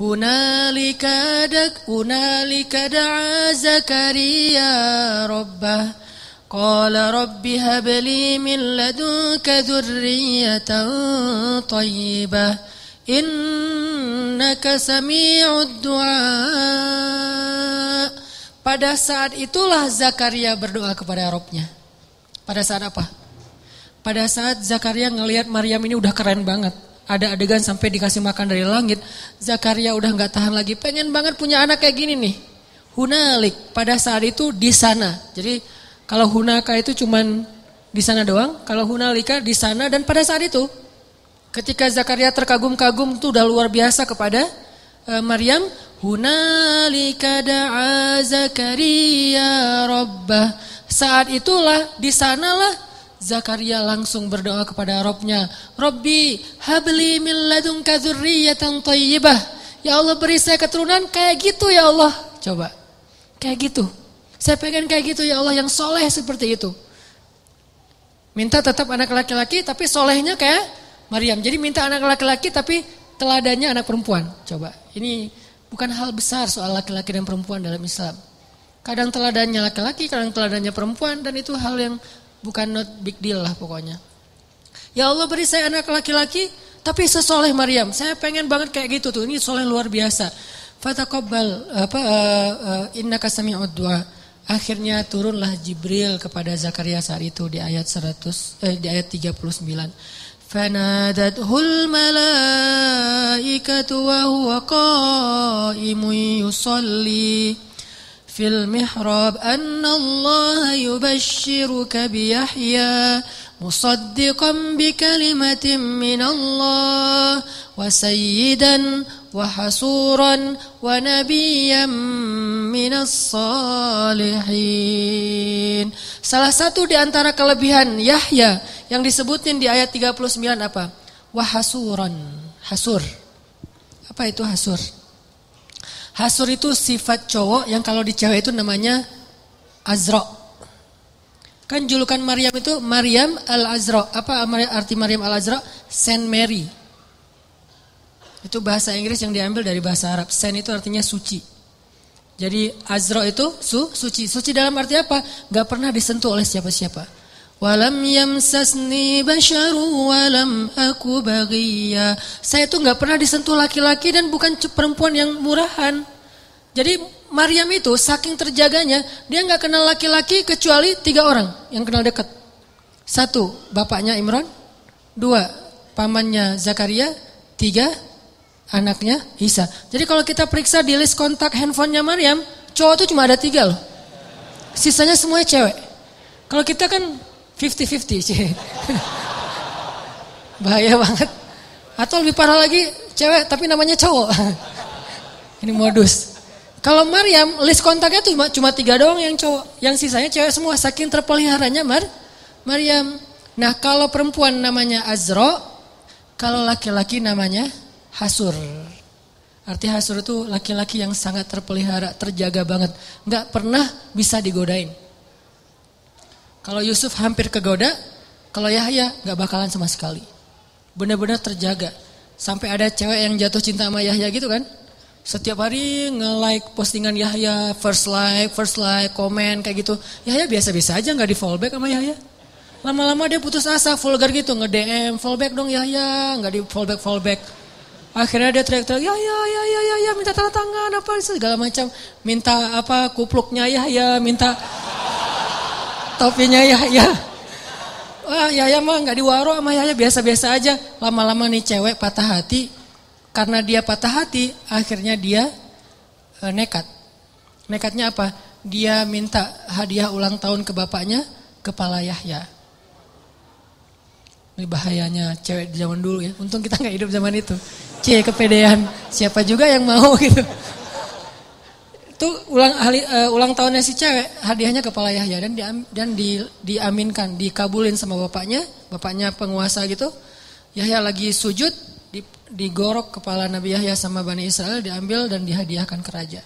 Hunalika dak hunalika da'a Zakaria rabbah qala rabbi hab li min ladunka dzurriyyatan thayyibah innaka sami'ud du'a. Pada saat itulah Zakaria berdoa kepada Rabbnya pada saat apa? Pada saat Zakaria ngelihat Maryam ini udah keren banget. Ada adegan sampai dikasih makan dari langit. Zakaria udah nggak tahan lagi. Pengen banget punya anak kayak gini nih. Hunalik pada saat itu di sana. Jadi kalau hunaka itu cuman di sana doang kalau hunalika di sana dan pada saat itu Ketika Zakaria terkagum-kagum itu udah luar biasa kepada uh, Maryam, hunalika da'a Zakaria rabbah. Saat itulah di sanalah Zakaria langsung berdoa kepada Robnya, Robbi habli min ladunka dzurriyyatan thayyibah. Ya Allah beri saya keturunan kayak gitu ya Allah. Coba. Kayak gitu. Saya pengen kayak gitu ya Allah yang soleh seperti itu. Minta tetap anak laki-laki tapi solehnya kayak Maryam. Jadi minta anak laki-laki tapi teladannya anak perempuan. Coba. Ini bukan hal besar soal laki-laki dan perempuan dalam Islam. Kadang teladannya laki-laki, kadang teladannya perempuan dan itu hal yang bukan not big deal lah pokoknya. Ya Allah beri saya anak laki-laki tapi sesoleh Maryam. Saya pengen banget kayak gitu tuh. Ini soleh luar biasa. Fataqabbal apa uh, uh, innaka. Akhirnya turunlah Jibril kepada Zakaria saat itu di ayat 100 eh, di ayat 39. Malaikatu wa huwa qa'imun yusalli في المحراب أن الله يبشرك بيحيى مصدقا بكلمة من الله وسيدا وحسورا ونبيا من الصالحين Salah satu di antara kelebihan Yahya yang disebutin di ayat 39 apa? Wahasuran, hasur. Apa itu hasur? Hasur itu sifat cowok yang kalau di cewek itu namanya Azra. Kan julukan Maryam itu Maryam al-Azra. Apa arti Maryam al-Azra? Saint Mary. Itu bahasa Inggris yang diambil dari bahasa Arab. Saint itu artinya suci. Jadi Azra itu su, suci. Suci dalam arti apa? Gak pernah disentuh oleh siapa-siapa. Walam yamsasni basyaru walam aku bagiya. Saya itu nggak pernah disentuh laki-laki dan bukan perempuan yang murahan. Jadi Maryam itu saking terjaganya dia nggak kenal laki-laki kecuali tiga orang yang kenal dekat. Satu bapaknya Imran, dua pamannya Zakaria, tiga anaknya Isa. Jadi kalau kita periksa di list kontak handphonenya Maryam, cowok itu cuma ada tiga loh. Sisanya semuanya cewek. Kalau kita kan 50-50 sih. Bahaya banget. Atau lebih parah lagi cewek tapi namanya cowok. Ini modus. Kalau Maryam list kontaknya cuma cuma tiga doang yang cowok, yang sisanya cewek semua saking terpeliharanya Mar Maryam. Nah kalau perempuan namanya Azro, kalau laki-laki namanya Hasur. Arti Hasur itu laki-laki yang sangat terpelihara, terjaga banget, nggak pernah bisa digodain. Kalau Yusuf hampir kegoda, kalau Yahya nggak bakalan sama sekali. Benar-benar terjaga. Sampai ada cewek yang jatuh cinta sama Yahya gitu kan? Setiap hari nge-like postingan Yahya, first like, first like, komen kayak gitu. Yahya biasa-biasa aja nggak di fallback sama Yahya. Lama-lama dia putus asa, vulgar gitu, nge-DM, fallback dong Yahya, nggak di fallback, fallback. Akhirnya dia teriak-teriak, ya ya ya ya ya ya minta tanda tangan apa segala macam, minta apa kupluknya Yahya, minta topinya Yahya. Wah Yahya mah nggak diwaro sama Yahya biasa-biasa aja. Lama-lama nih cewek patah hati. Karena dia patah hati, akhirnya dia e, nekat. Nekatnya apa? Dia minta hadiah ulang tahun ke bapaknya, kepala Yahya. Ini bahayanya cewek di zaman dulu ya. Untung kita nggak hidup zaman itu. Cie kepedean. Siapa juga yang mau gitu. Itu ulang uh, ulang tahunnya si cewek, hadiahnya kepala Yahya dan di, dan di, diaminkan, dikabulin sama bapaknya, bapaknya penguasa gitu. Yahya lagi sujud, di, digorok kepala Nabi Yahya sama Bani Israel, diambil dan dihadiahkan ke raja.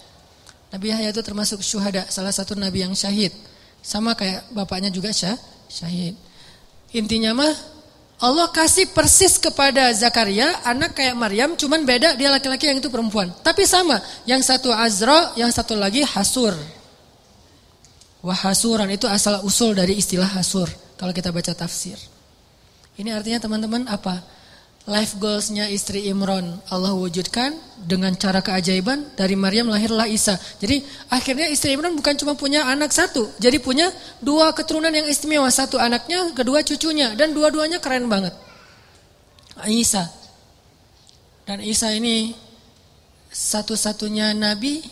Nabi Yahya itu termasuk syuhada, salah satu nabi yang syahid. Sama kayak bapaknya juga syah, syahid. Intinya mah Allah kasih persis kepada Zakaria anak kayak Maryam, cuman beda dia laki-laki yang itu perempuan. Tapi sama, yang satu Azra, yang satu lagi Hasur. Wahasuran itu asal usul dari istilah Hasur kalau kita baca tafsir. Ini artinya teman-teman apa? Life goalsnya istri Imron Allah wujudkan dengan cara keajaiban dari Maryam lahirlah Isa. Jadi akhirnya istri Imron bukan cuma punya anak satu, jadi punya dua keturunan yang istimewa. Satu anaknya, kedua cucunya dan dua-duanya keren banget. Isa. Dan Isa ini satu-satunya nabi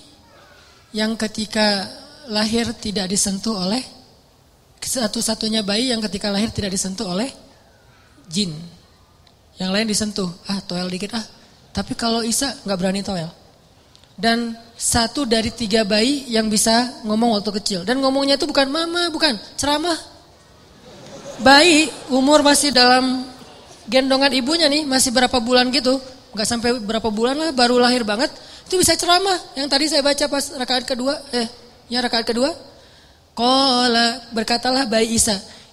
yang ketika lahir tidak disentuh oleh satu-satunya bayi yang ketika lahir tidak disentuh oleh jin Yang lain disentuh, ah toel dikit ah. Tapi kalau Isa nggak berani toel. Dan satu dari tiga bayi yang bisa ngomong waktu kecil. Dan ngomongnya itu bukan mama, bukan ceramah. Bayi umur masih dalam gendongan ibunya nih, masih berapa bulan gitu. Nggak sampai berapa bulan lah, baru lahir banget. Itu bisa ceramah. Yang tadi saya baca pas rakaat kedua, eh, ya rakaat kedua. Qala berkatalah bayi Isa,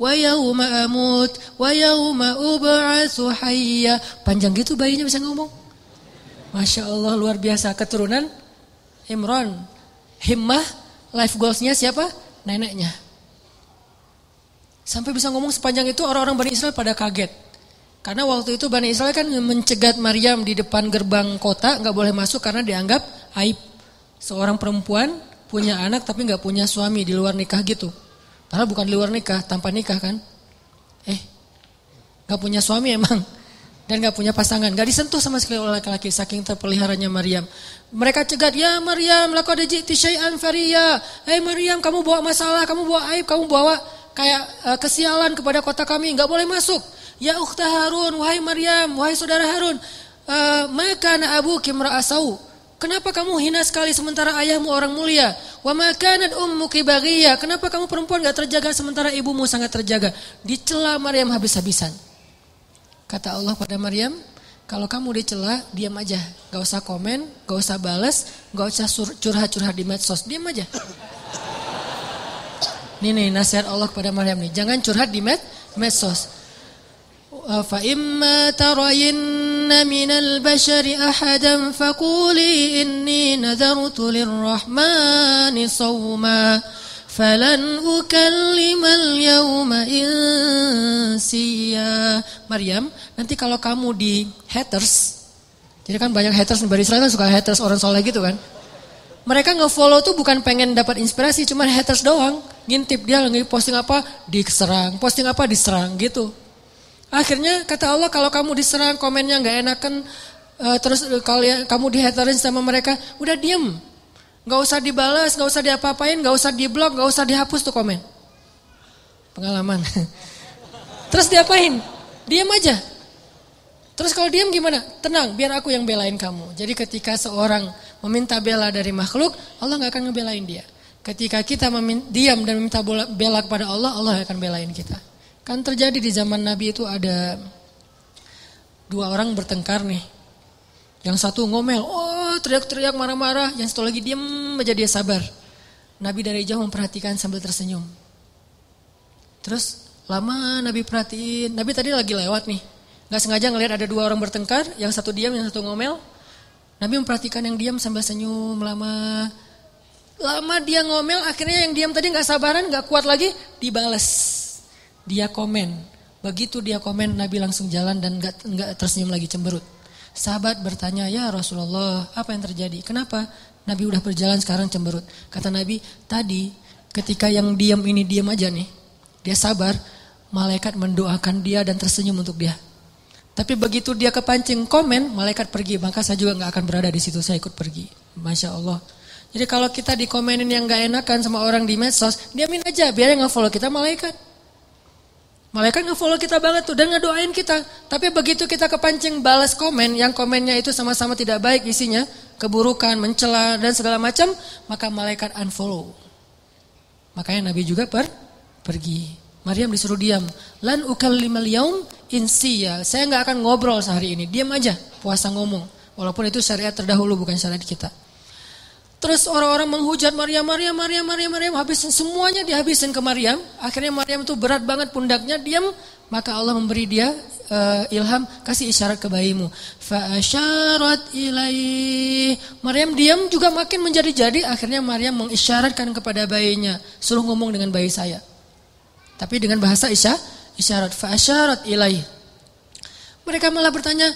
amut wa yawma ub'atsu hayya. Panjang gitu bayinya bisa ngomong. Masya Allah luar biasa keturunan Imron. Himmah life goalsnya siapa? Neneknya. Sampai bisa ngomong sepanjang itu orang-orang Bani Israel pada kaget. Karena waktu itu Bani Israel kan mencegat Maryam di depan gerbang kota, nggak boleh masuk karena dianggap aib. Seorang perempuan punya anak tapi nggak punya suami di luar nikah gitu. Padahal bukan di luar nikah, tanpa nikah kan. Eh, gak punya suami emang. Dan gak punya pasangan. Gak disentuh sama sekali oleh laki-laki, saking terpeliharanya Maryam. Mereka cegat, ya Maryam, laku ada jikti syai'an faria. Hei Maryam, kamu bawa masalah, kamu bawa aib, kamu bawa kayak uh, kesialan kepada kota kami. Gak boleh masuk. Ya ukhta Harun, wahai Maryam, wahai saudara Harun. Uh, maka anak abu kimra asau. Kenapa kamu hina sekali sementara ayahmu orang mulia? Wa makanat ummuki baghiyah. Kenapa kamu perempuan gak terjaga sementara ibumu sangat terjaga? Dicela Maryam habis-habisan. Kata Allah pada Maryam, kalau kamu dicela, diam aja. Gak usah komen, gak usah balas, gak usah curhat-curhat di medsos. Diam aja. Nih nih nasihat Allah kepada Maryam nih. Jangan curhat di med medsos. Fa imma tarayin ترين من البشر أحدا فقولي إني نذرت للرحمن صوما فلن أكلم اليوم إنسيا Maryam, nanti kalau kamu di haters, jadi kan banyak haters di Israel kan suka haters orang soleh gitu kan. Mereka nge-follow tuh bukan pengen dapat inspirasi, cuma haters doang. Ngintip dia lagi posting apa, diserang, posting apa diserang gitu. Akhirnya kata Allah kalau kamu diserang komennya nggak enakan uh, terus kalian kamu dihaterin sama mereka, udah diem. nggak usah dibalas, nggak usah diapa-apain, nggak usah diblok, nggak usah dihapus tuh komen. Pengalaman. terus diapain? Diam aja. Terus kalau diam gimana? Tenang, biar aku yang belain kamu. Jadi ketika seorang meminta bela dari makhluk, Allah nggak akan ngebelain dia. Ketika kita diam dan meminta bela kepada Allah, Allah akan belain kita. Kan terjadi di zaman Nabi itu ada dua orang bertengkar nih. Yang satu ngomel, oh teriak-teriak marah-marah. Yang satu lagi diam aja dia sabar. Nabi dari jauh memperhatikan sambil tersenyum. Terus lama Nabi perhatiin, Nabi tadi lagi lewat nih. Gak sengaja ngelihat ada dua orang bertengkar, yang satu diam, yang satu ngomel. Nabi memperhatikan yang diam sambil senyum lama. Lama dia ngomel, akhirnya yang diam tadi gak sabaran, gak kuat lagi, dibales. Dia komen. Begitu dia komen Nabi langsung jalan dan gak, gak tersenyum lagi cemberut. Sahabat bertanya, ya Rasulullah apa yang terjadi? Kenapa Nabi udah berjalan sekarang cemberut? Kata Nabi, tadi ketika yang diam ini diam aja nih. Dia sabar, malaikat mendoakan dia dan tersenyum untuk dia. Tapi begitu dia kepancing komen, malaikat pergi. Maka saya juga gak akan berada di situ, saya ikut pergi. Masya Allah. Jadi kalau kita dikomenin yang gak enakan sama orang di medsos, diamin aja, biar yang nge-follow kita malaikat. Malaikat nge-follow kita banget tuh dan ngedoain kita. Tapi begitu kita kepancing balas komen, yang komennya itu sama-sama tidak baik isinya, keburukan, mencela dan segala macam, maka malaikat unfollow. Makanya Nabi juga per pergi. Maryam disuruh diam. Lan ukallimal yaum insiya. Saya nggak akan ngobrol sehari ini. Diam aja, puasa ngomong. Walaupun itu syariat terdahulu bukan syariat kita. Terus orang-orang menghujat Maryam, Maryam, Maryam, Maryam, Maryam, habisin semuanya dihabisin ke Maryam. Akhirnya Maryam itu berat banget pundaknya, diam. Maka Allah memberi dia uh, ilham, kasih isyarat ke bayimu. Fa'asyarat ilaih. Maryam diam juga makin menjadi-jadi. Akhirnya Maryam mengisyaratkan kepada bayinya, suruh ngomong dengan bayi saya. Tapi dengan bahasa isya, isyarat. Fa'asyarat ilaih. Mereka malah bertanya,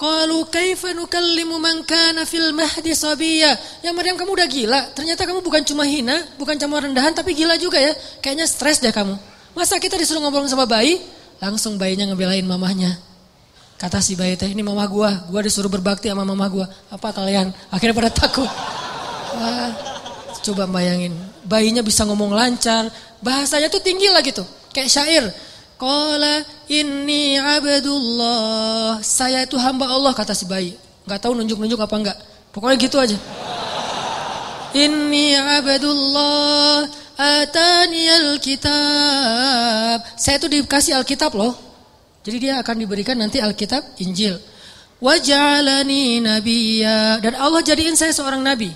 Qalu kaifa nukallimu man kana fil mahdi sabiyya. Ya Maryam kamu udah gila. Ternyata kamu bukan cuma hina, bukan cuma rendahan tapi gila juga ya. Kayaknya stres deh kamu. Masa kita disuruh ngobrol sama bayi, langsung bayinya ngebelain mamahnya. Kata si bayi teh, ini mama gua, gua disuruh berbakti sama mama gua. Apa kalian? Akhirnya pada takut. Wah, coba bayangin, bayinya bisa ngomong lancar, bahasanya tuh tinggi lah gitu. Kayak syair. Qala inni abdullah. Saya itu hamba Allah kata si bayi. Gak tahu nunjuk-nunjuk apa enggak. Pokoknya gitu aja. Inni abdullah atani alkitab. Saya itu dikasih alkitab loh. Jadi dia akan diberikan nanti alkitab Injil. Waj'alani nabiyya dan Allah jadiin saya seorang nabi.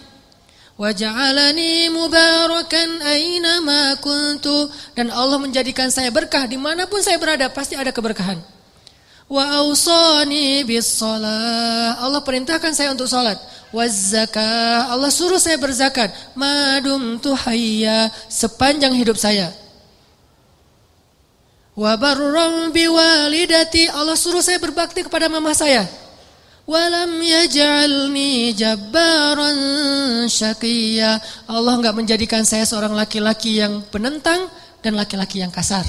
Waj'alani mubarakan aina ma kuntu dan Allah menjadikan saya berkah di mana pun saya berada pasti ada keberkahan. Wa ausani bis Allah perintahkan saya untuk salat. Wazakah Allah suruh saya berzakat. Madum tuhayya sepanjang hidup saya. Wa Allah suruh saya berbakti kepada mama saya. Walam yaj'alni jabbaran syaqiyya. Allah enggak menjadikan saya seorang laki-laki yang penentang dan laki-laki yang kasar.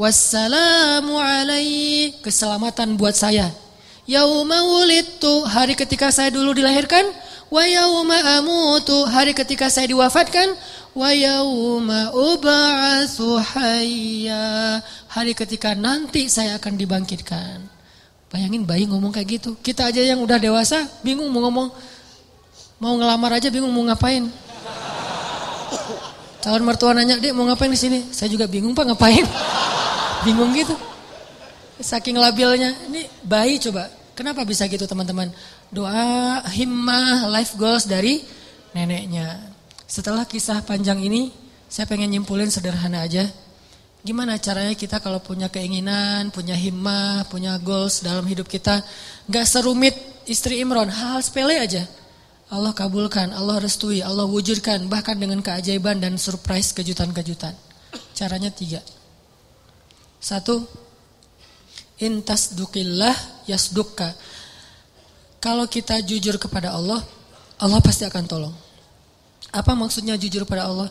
Wassalamu alaihi. Keselamatan buat saya. Yauma wulidtu. Hari ketika saya dulu dilahirkan. Wa yauma amutu. Hari ketika saya diwafatkan. Wa yauma ub'atsu hayya. Hari ketika nanti saya akan dibangkitkan. Bayangin bayi ngomong kayak gitu. Kita aja yang udah dewasa bingung mau ngomong. Mau ngelamar aja bingung mau ngapain. Calon mertua nanya, "Dek, mau ngapain di sini?" Saya juga bingung, Pak, ngapain? bingung gitu. Saking labilnya. Ini bayi coba. Kenapa bisa gitu, teman-teman? Doa himmah life goals dari neneknya. Setelah kisah panjang ini, saya pengen nyimpulin sederhana aja. Gimana caranya kita kalau punya keinginan, punya himmah, punya goals dalam hidup kita, gak serumit istri Imron, hal-hal sepele aja. Allah kabulkan, Allah restui, Allah wujudkan, bahkan dengan keajaiban dan surprise kejutan-kejutan. Caranya tiga. Satu, intas dukillah yasdukka. Kalau kita jujur kepada Allah, Allah pasti akan tolong. Apa maksudnya jujur pada Allah?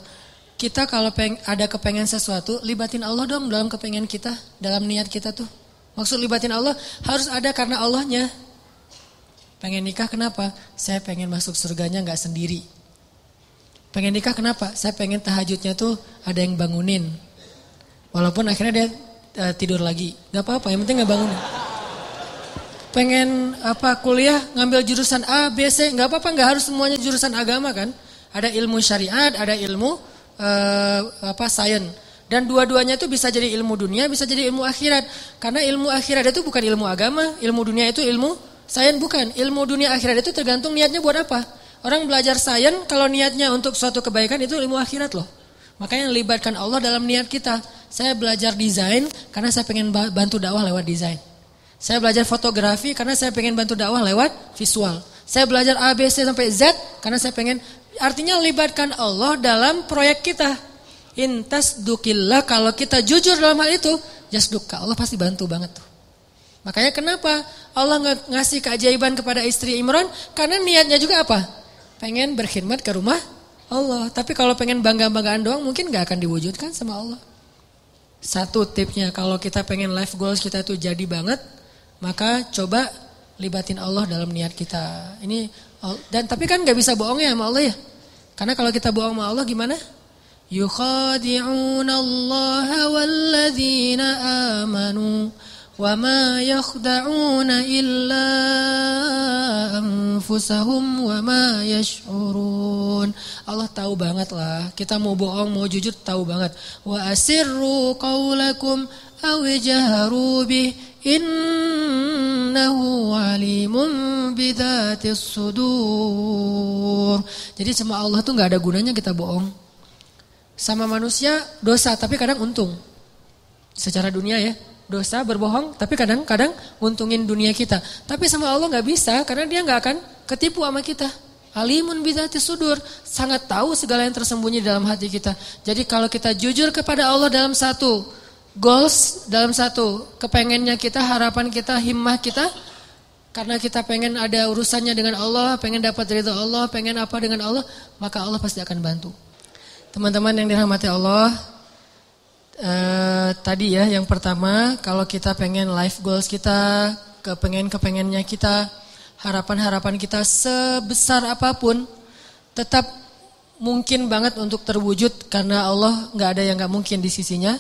Kita kalau peng, ada kepengen sesuatu, libatin Allah dong dalam kepengen kita, dalam niat kita tuh. Maksud libatin Allah harus ada karena Allahnya. Pengen nikah kenapa? Saya pengen masuk surganya nggak sendiri. Pengen nikah kenapa? Saya pengen tahajudnya tuh ada yang bangunin. Walaupun akhirnya dia uh, tidur lagi. Gak apa-apa, yang penting nggak bangunin. Pengen apa kuliah ngambil jurusan A, B, C, nggak apa-apa, nggak harus semuanya jurusan agama kan. Ada ilmu syariat, ada ilmu uh, apa sains. Dan dua-duanya itu bisa jadi ilmu dunia, bisa jadi ilmu akhirat. Karena ilmu akhirat itu bukan ilmu agama, ilmu dunia itu ilmu sains bukan. Ilmu dunia akhirat itu tergantung niatnya buat apa. Orang belajar sains kalau niatnya untuk suatu kebaikan itu ilmu akhirat loh. Makanya libatkan Allah dalam niat kita. Saya belajar desain karena saya pengen bantu dakwah lewat desain. Saya belajar fotografi karena saya pengen bantu dakwah lewat visual. Saya belajar A, B, C sampai Z karena saya pengen Artinya libatkan Allah dalam proyek kita. Intas dukillah kalau kita jujur dalam hal itu, jasduka Allah pasti bantu banget tuh. Makanya kenapa Allah ngasih keajaiban kepada istri Imran? Karena niatnya juga apa? Pengen berkhidmat ke rumah Allah. Tapi kalau pengen bangga-banggaan doang mungkin gak akan diwujudkan sama Allah. Satu tipnya kalau kita pengen life goals kita tuh jadi banget, maka coba libatin Allah dalam niat kita. Ini dan tapi kan nggak bisa bohong ya sama Allah ya. Karena kalau kita bohong sama Allah gimana? Yukhadi'una Allah walladzina amanu wa ma yakhda'una illa anfusahum wa ma yash'urun. Allah tahu banget lah. Kita mau bohong, mau jujur tahu banget. Wa asirru qaulakum aw bih Innahu alimun bidatis sudur. Jadi sama Allah tuh nggak ada gunanya kita bohong. Sama manusia dosa tapi kadang untung. Secara dunia ya, dosa berbohong tapi kadang-kadang untungin dunia kita. Tapi sama Allah nggak bisa karena dia nggak akan ketipu sama kita. Alimun bidatis sudur, sangat tahu segala yang tersembunyi dalam hati kita. Jadi kalau kita jujur kepada Allah dalam satu goals dalam satu, kepengennya kita, harapan kita, himmah kita, karena kita pengen ada urusannya dengan Allah, pengen dapat ridho Allah, pengen apa dengan Allah, maka Allah pasti akan bantu. Teman-teman yang dirahmati Allah, eh, tadi ya yang pertama, kalau kita pengen life goals kita, kepengen-kepengennya kita, harapan-harapan kita sebesar apa pun, tetap mungkin banget untuk terwujud karena Allah nggak ada yang nggak mungkin di sisinya.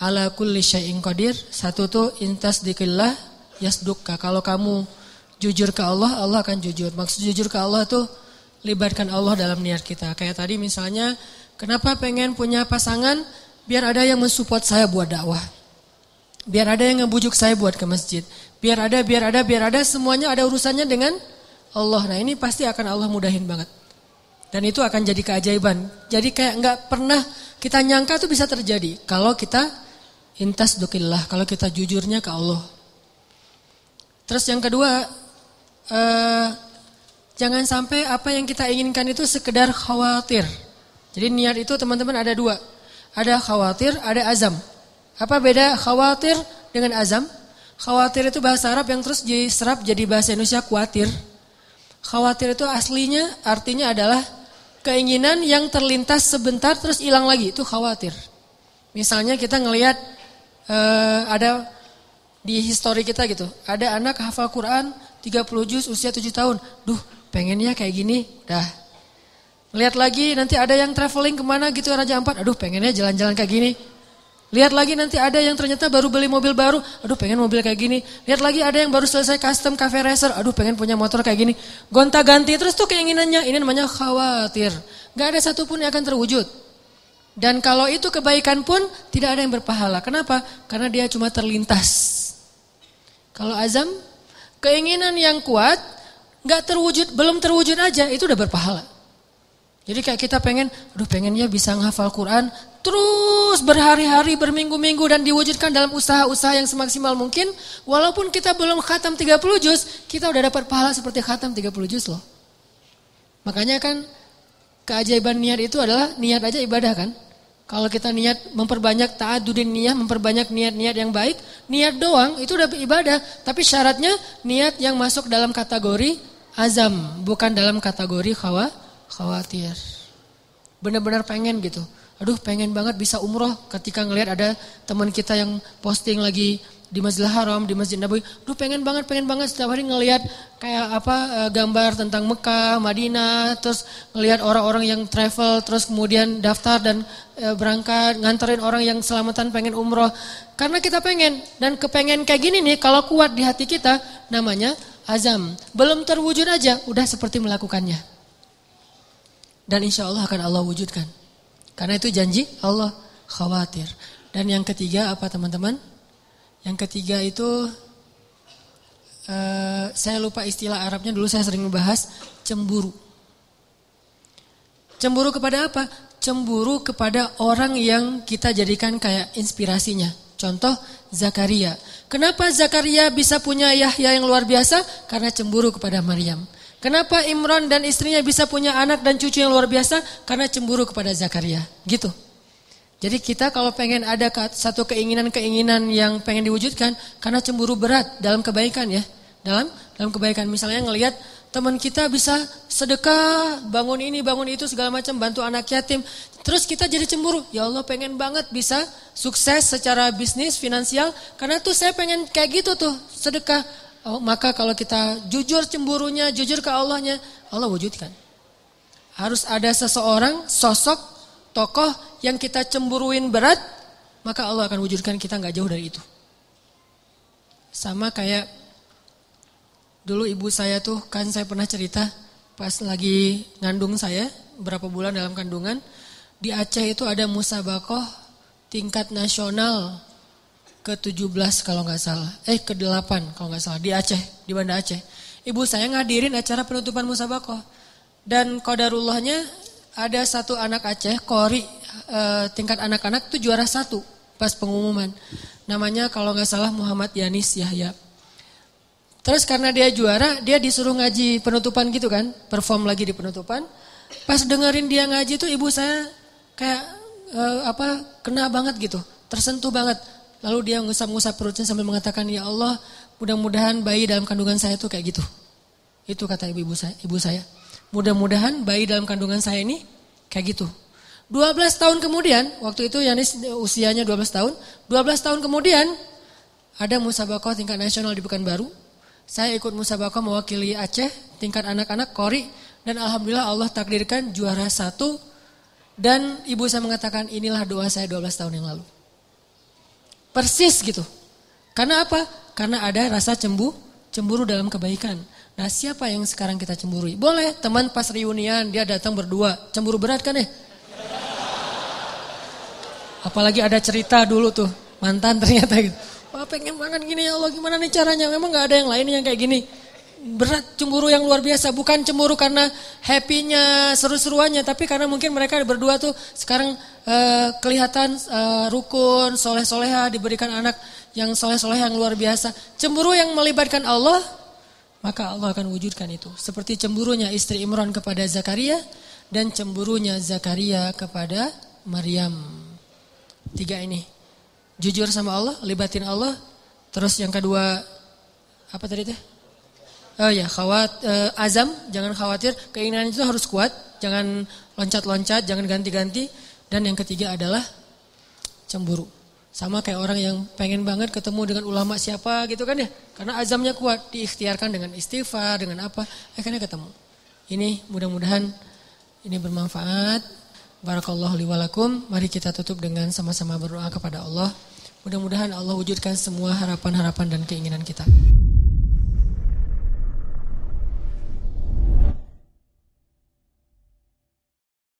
Ala kulli syai'in qadir. Satu tuh intas dikillah yasdukka. Kalau kamu jujur ke Allah, Allah akan jujur. Maksud jujur ke Allah tuh libatkan Allah dalam niat kita. Kayak tadi misalnya, kenapa pengen punya pasangan? Biar ada yang mensupport saya buat dakwah. Biar ada yang ngebujuk saya buat ke masjid. Biar ada, biar ada, biar ada. Semuanya ada urusannya dengan Allah. Nah ini pasti akan Allah mudahin banget. Dan itu akan jadi keajaiban. Jadi kayak nggak pernah kita nyangka itu bisa terjadi. Kalau kita intas dukillah, kalau kita jujurnya ke Allah. Terus yang kedua, eh, jangan sampai apa yang kita inginkan itu sekedar khawatir. Jadi niat itu teman-teman ada dua. Ada khawatir, ada azam. Apa beda khawatir dengan azam? Khawatir itu bahasa Arab yang terus diserap jadi bahasa Indonesia khawatir. Khawatir itu aslinya artinya adalah keinginan yang terlintas sebentar terus hilang lagi itu khawatir. Misalnya kita ngelihat uh, ada di histori kita gitu, ada anak hafal Quran 30 juz usia 7 tahun. Duh, pengennya kayak gini. Dah. Lihat lagi nanti ada yang traveling ke mana gitu Raja Ampat. Aduh, pengennya jalan-jalan kayak gini. Lihat lagi nanti ada yang ternyata baru beli mobil baru, aduh pengen mobil kayak gini. Lihat lagi ada yang baru selesai custom cafe racer, aduh pengen punya motor kayak gini. Gonta-ganti terus tuh keinginannya, ini namanya khawatir. Gak ada satupun yang akan terwujud. Dan kalau itu kebaikan pun tidak ada yang berpahala. Kenapa? Karena dia cuma terlintas. Kalau azam, keinginan yang kuat, gak terwujud, belum terwujud aja, itu udah berpahala. Jadi kayak kita pengen, aduh pengennya bisa menghafal Quran, terus berhari-hari, berminggu-minggu dan diwujudkan dalam usaha-usaha yang semaksimal mungkin. Walaupun kita belum khatam 30 juz, kita udah dapat pahala seperti khatam 30 juz loh. Makanya kan keajaiban niat itu adalah niat aja ibadah kan. Kalau kita niat memperbanyak ta'adudin niat, memperbanyak niat-niat yang baik, niat doang itu udah ibadah. Tapi syaratnya niat yang masuk dalam kategori azam, bukan dalam kategori khawa khawatir. Benar-benar pengen gitu. Aduh pengen banget bisa umroh ketika ngelihat ada teman kita yang posting lagi di Masjidil Haram, di Masjid Nabawi. Aduh pengen banget, pengen banget setiap hari ngelihat kayak apa eh, gambar tentang Mekah, Madinah, terus ngelihat orang-orang yang travel, terus kemudian daftar dan e, berangkat nganterin orang yang selamatan pengen umroh. Karena kita pengen dan kepengen kayak gini nih kalau kuat di hati kita namanya azam. Belum terwujud aja udah seperti melakukannya. Dan insya Allah akan Allah wujudkan. Karena itu janji Allah khawatir. Dan yang ketiga apa teman-teman? Yang ketiga itu uh, saya lupa istilah Arabnya dulu saya sering membahas cemburu. Cemburu kepada apa? Cemburu kepada orang yang kita jadikan kayak inspirasinya. Contoh Zakaria. Kenapa Zakaria bisa punya Yahya yang luar biasa? Karena cemburu kepada Maryam. Kenapa Imran dan istrinya bisa punya anak dan cucu yang luar biasa? Karena cemburu kepada Zakaria. Gitu. Jadi kita kalau pengen ada satu keinginan-keinginan yang pengen diwujudkan, karena cemburu berat dalam kebaikan ya. Dalam dalam kebaikan misalnya ngelihat teman kita bisa sedekah, bangun ini, bangun itu segala macam, bantu anak yatim. Terus kita jadi cemburu. Ya Allah pengen banget bisa sukses secara bisnis, finansial. Karena tuh saya pengen kayak gitu tuh, sedekah. Oh, maka kalau kita jujur cemburunya, jujur ke Allahnya, Allah wujudkan. Harus ada seseorang, sosok, tokoh yang kita cemburuin berat, maka Allah akan wujudkan kita nggak jauh dari itu. Sama kayak dulu ibu saya tuh kan saya pernah cerita pas lagi ngandung saya berapa bulan dalam kandungan di Aceh itu ada musabakoh tingkat nasional ke-17 kalau nggak salah. Eh ke-8 kalau nggak salah di Aceh, di Banda Aceh. Ibu saya ngadirin acara penutupan musabakoh. Dan kodarullahnya ada satu anak Aceh, Kori, e, tingkat anak-anak tuh juara satu pas pengumuman. Namanya kalau nggak salah Muhammad Yanis Yahya. Terus karena dia juara, dia disuruh ngaji penutupan gitu kan, perform lagi di penutupan. Pas dengerin dia ngaji tuh ibu saya kayak e, apa kena banget gitu tersentuh banget. Lalu dia ngusap-ngusap perutnya sambil mengatakan, "Ya Allah, mudah-mudahan bayi dalam kandungan saya tuh kayak gitu." Itu kata ibu-ibu saya, ibu saya. Mudah-mudahan bayi dalam kandungan saya ini kayak gitu. 12 tahun kemudian, waktu itu Yanis usianya 12 tahun, 12 tahun kemudian ada musabakoh tingkat nasional di Pekanbaru. Saya ikut musabakoh mewakili Aceh, tingkat anak-anak Kori, dan Alhamdulillah Allah takdirkan juara satu. Dan ibu saya mengatakan inilah doa saya 12 tahun yang lalu. Persis gitu. Karena apa? Karena ada rasa cembu, cemburu dalam kebaikan. Nah siapa yang sekarang kita cemburui? Boleh teman pas reunian dia datang berdua. Cemburu berat kan ya? Apalagi ada cerita dulu tuh. Mantan ternyata gitu. Wah pengen banget gini ya Allah gimana nih caranya. Memang gak ada yang lain yang kayak gini. Berat cemburu yang luar biasa. Bukan cemburu karena happy-nya seru-seruannya. Tapi karena mungkin mereka berdua tuh sekarang uh, kelihatan uh, rukun, soleh-soleha diberikan anak yang soleh-soleh yang luar biasa. Cemburu yang melibatkan Allah maka Allah akan wujudkan itu. Seperti cemburunya istri Imran kepada Zakaria dan cemburunya Zakaria kepada Maryam. Tiga ini. Jujur sama Allah, libatin Allah. Terus yang kedua apa tadi teh? Oh ya, khawat uh, azam, jangan khawatir, keinginan itu harus kuat, jangan loncat-loncat, jangan ganti-ganti dan yang ketiga adalah cemburu. Sama kayak orang yang pengen banget ketemu dengan ulama siapa gitu kan ya. Karena azamnya kuat, diikhtiarkan dengan istighfar, dengan apa, akhirnya ketemu. Ini mudah-mudahan ini bermanfaat. Barakallahu liwalakum. Mari kita tutup dengan sama-sama berdoa kepada Allah. Mudah-mudahan Allah wujudkan semua harapan-harapan dan keinginan kita.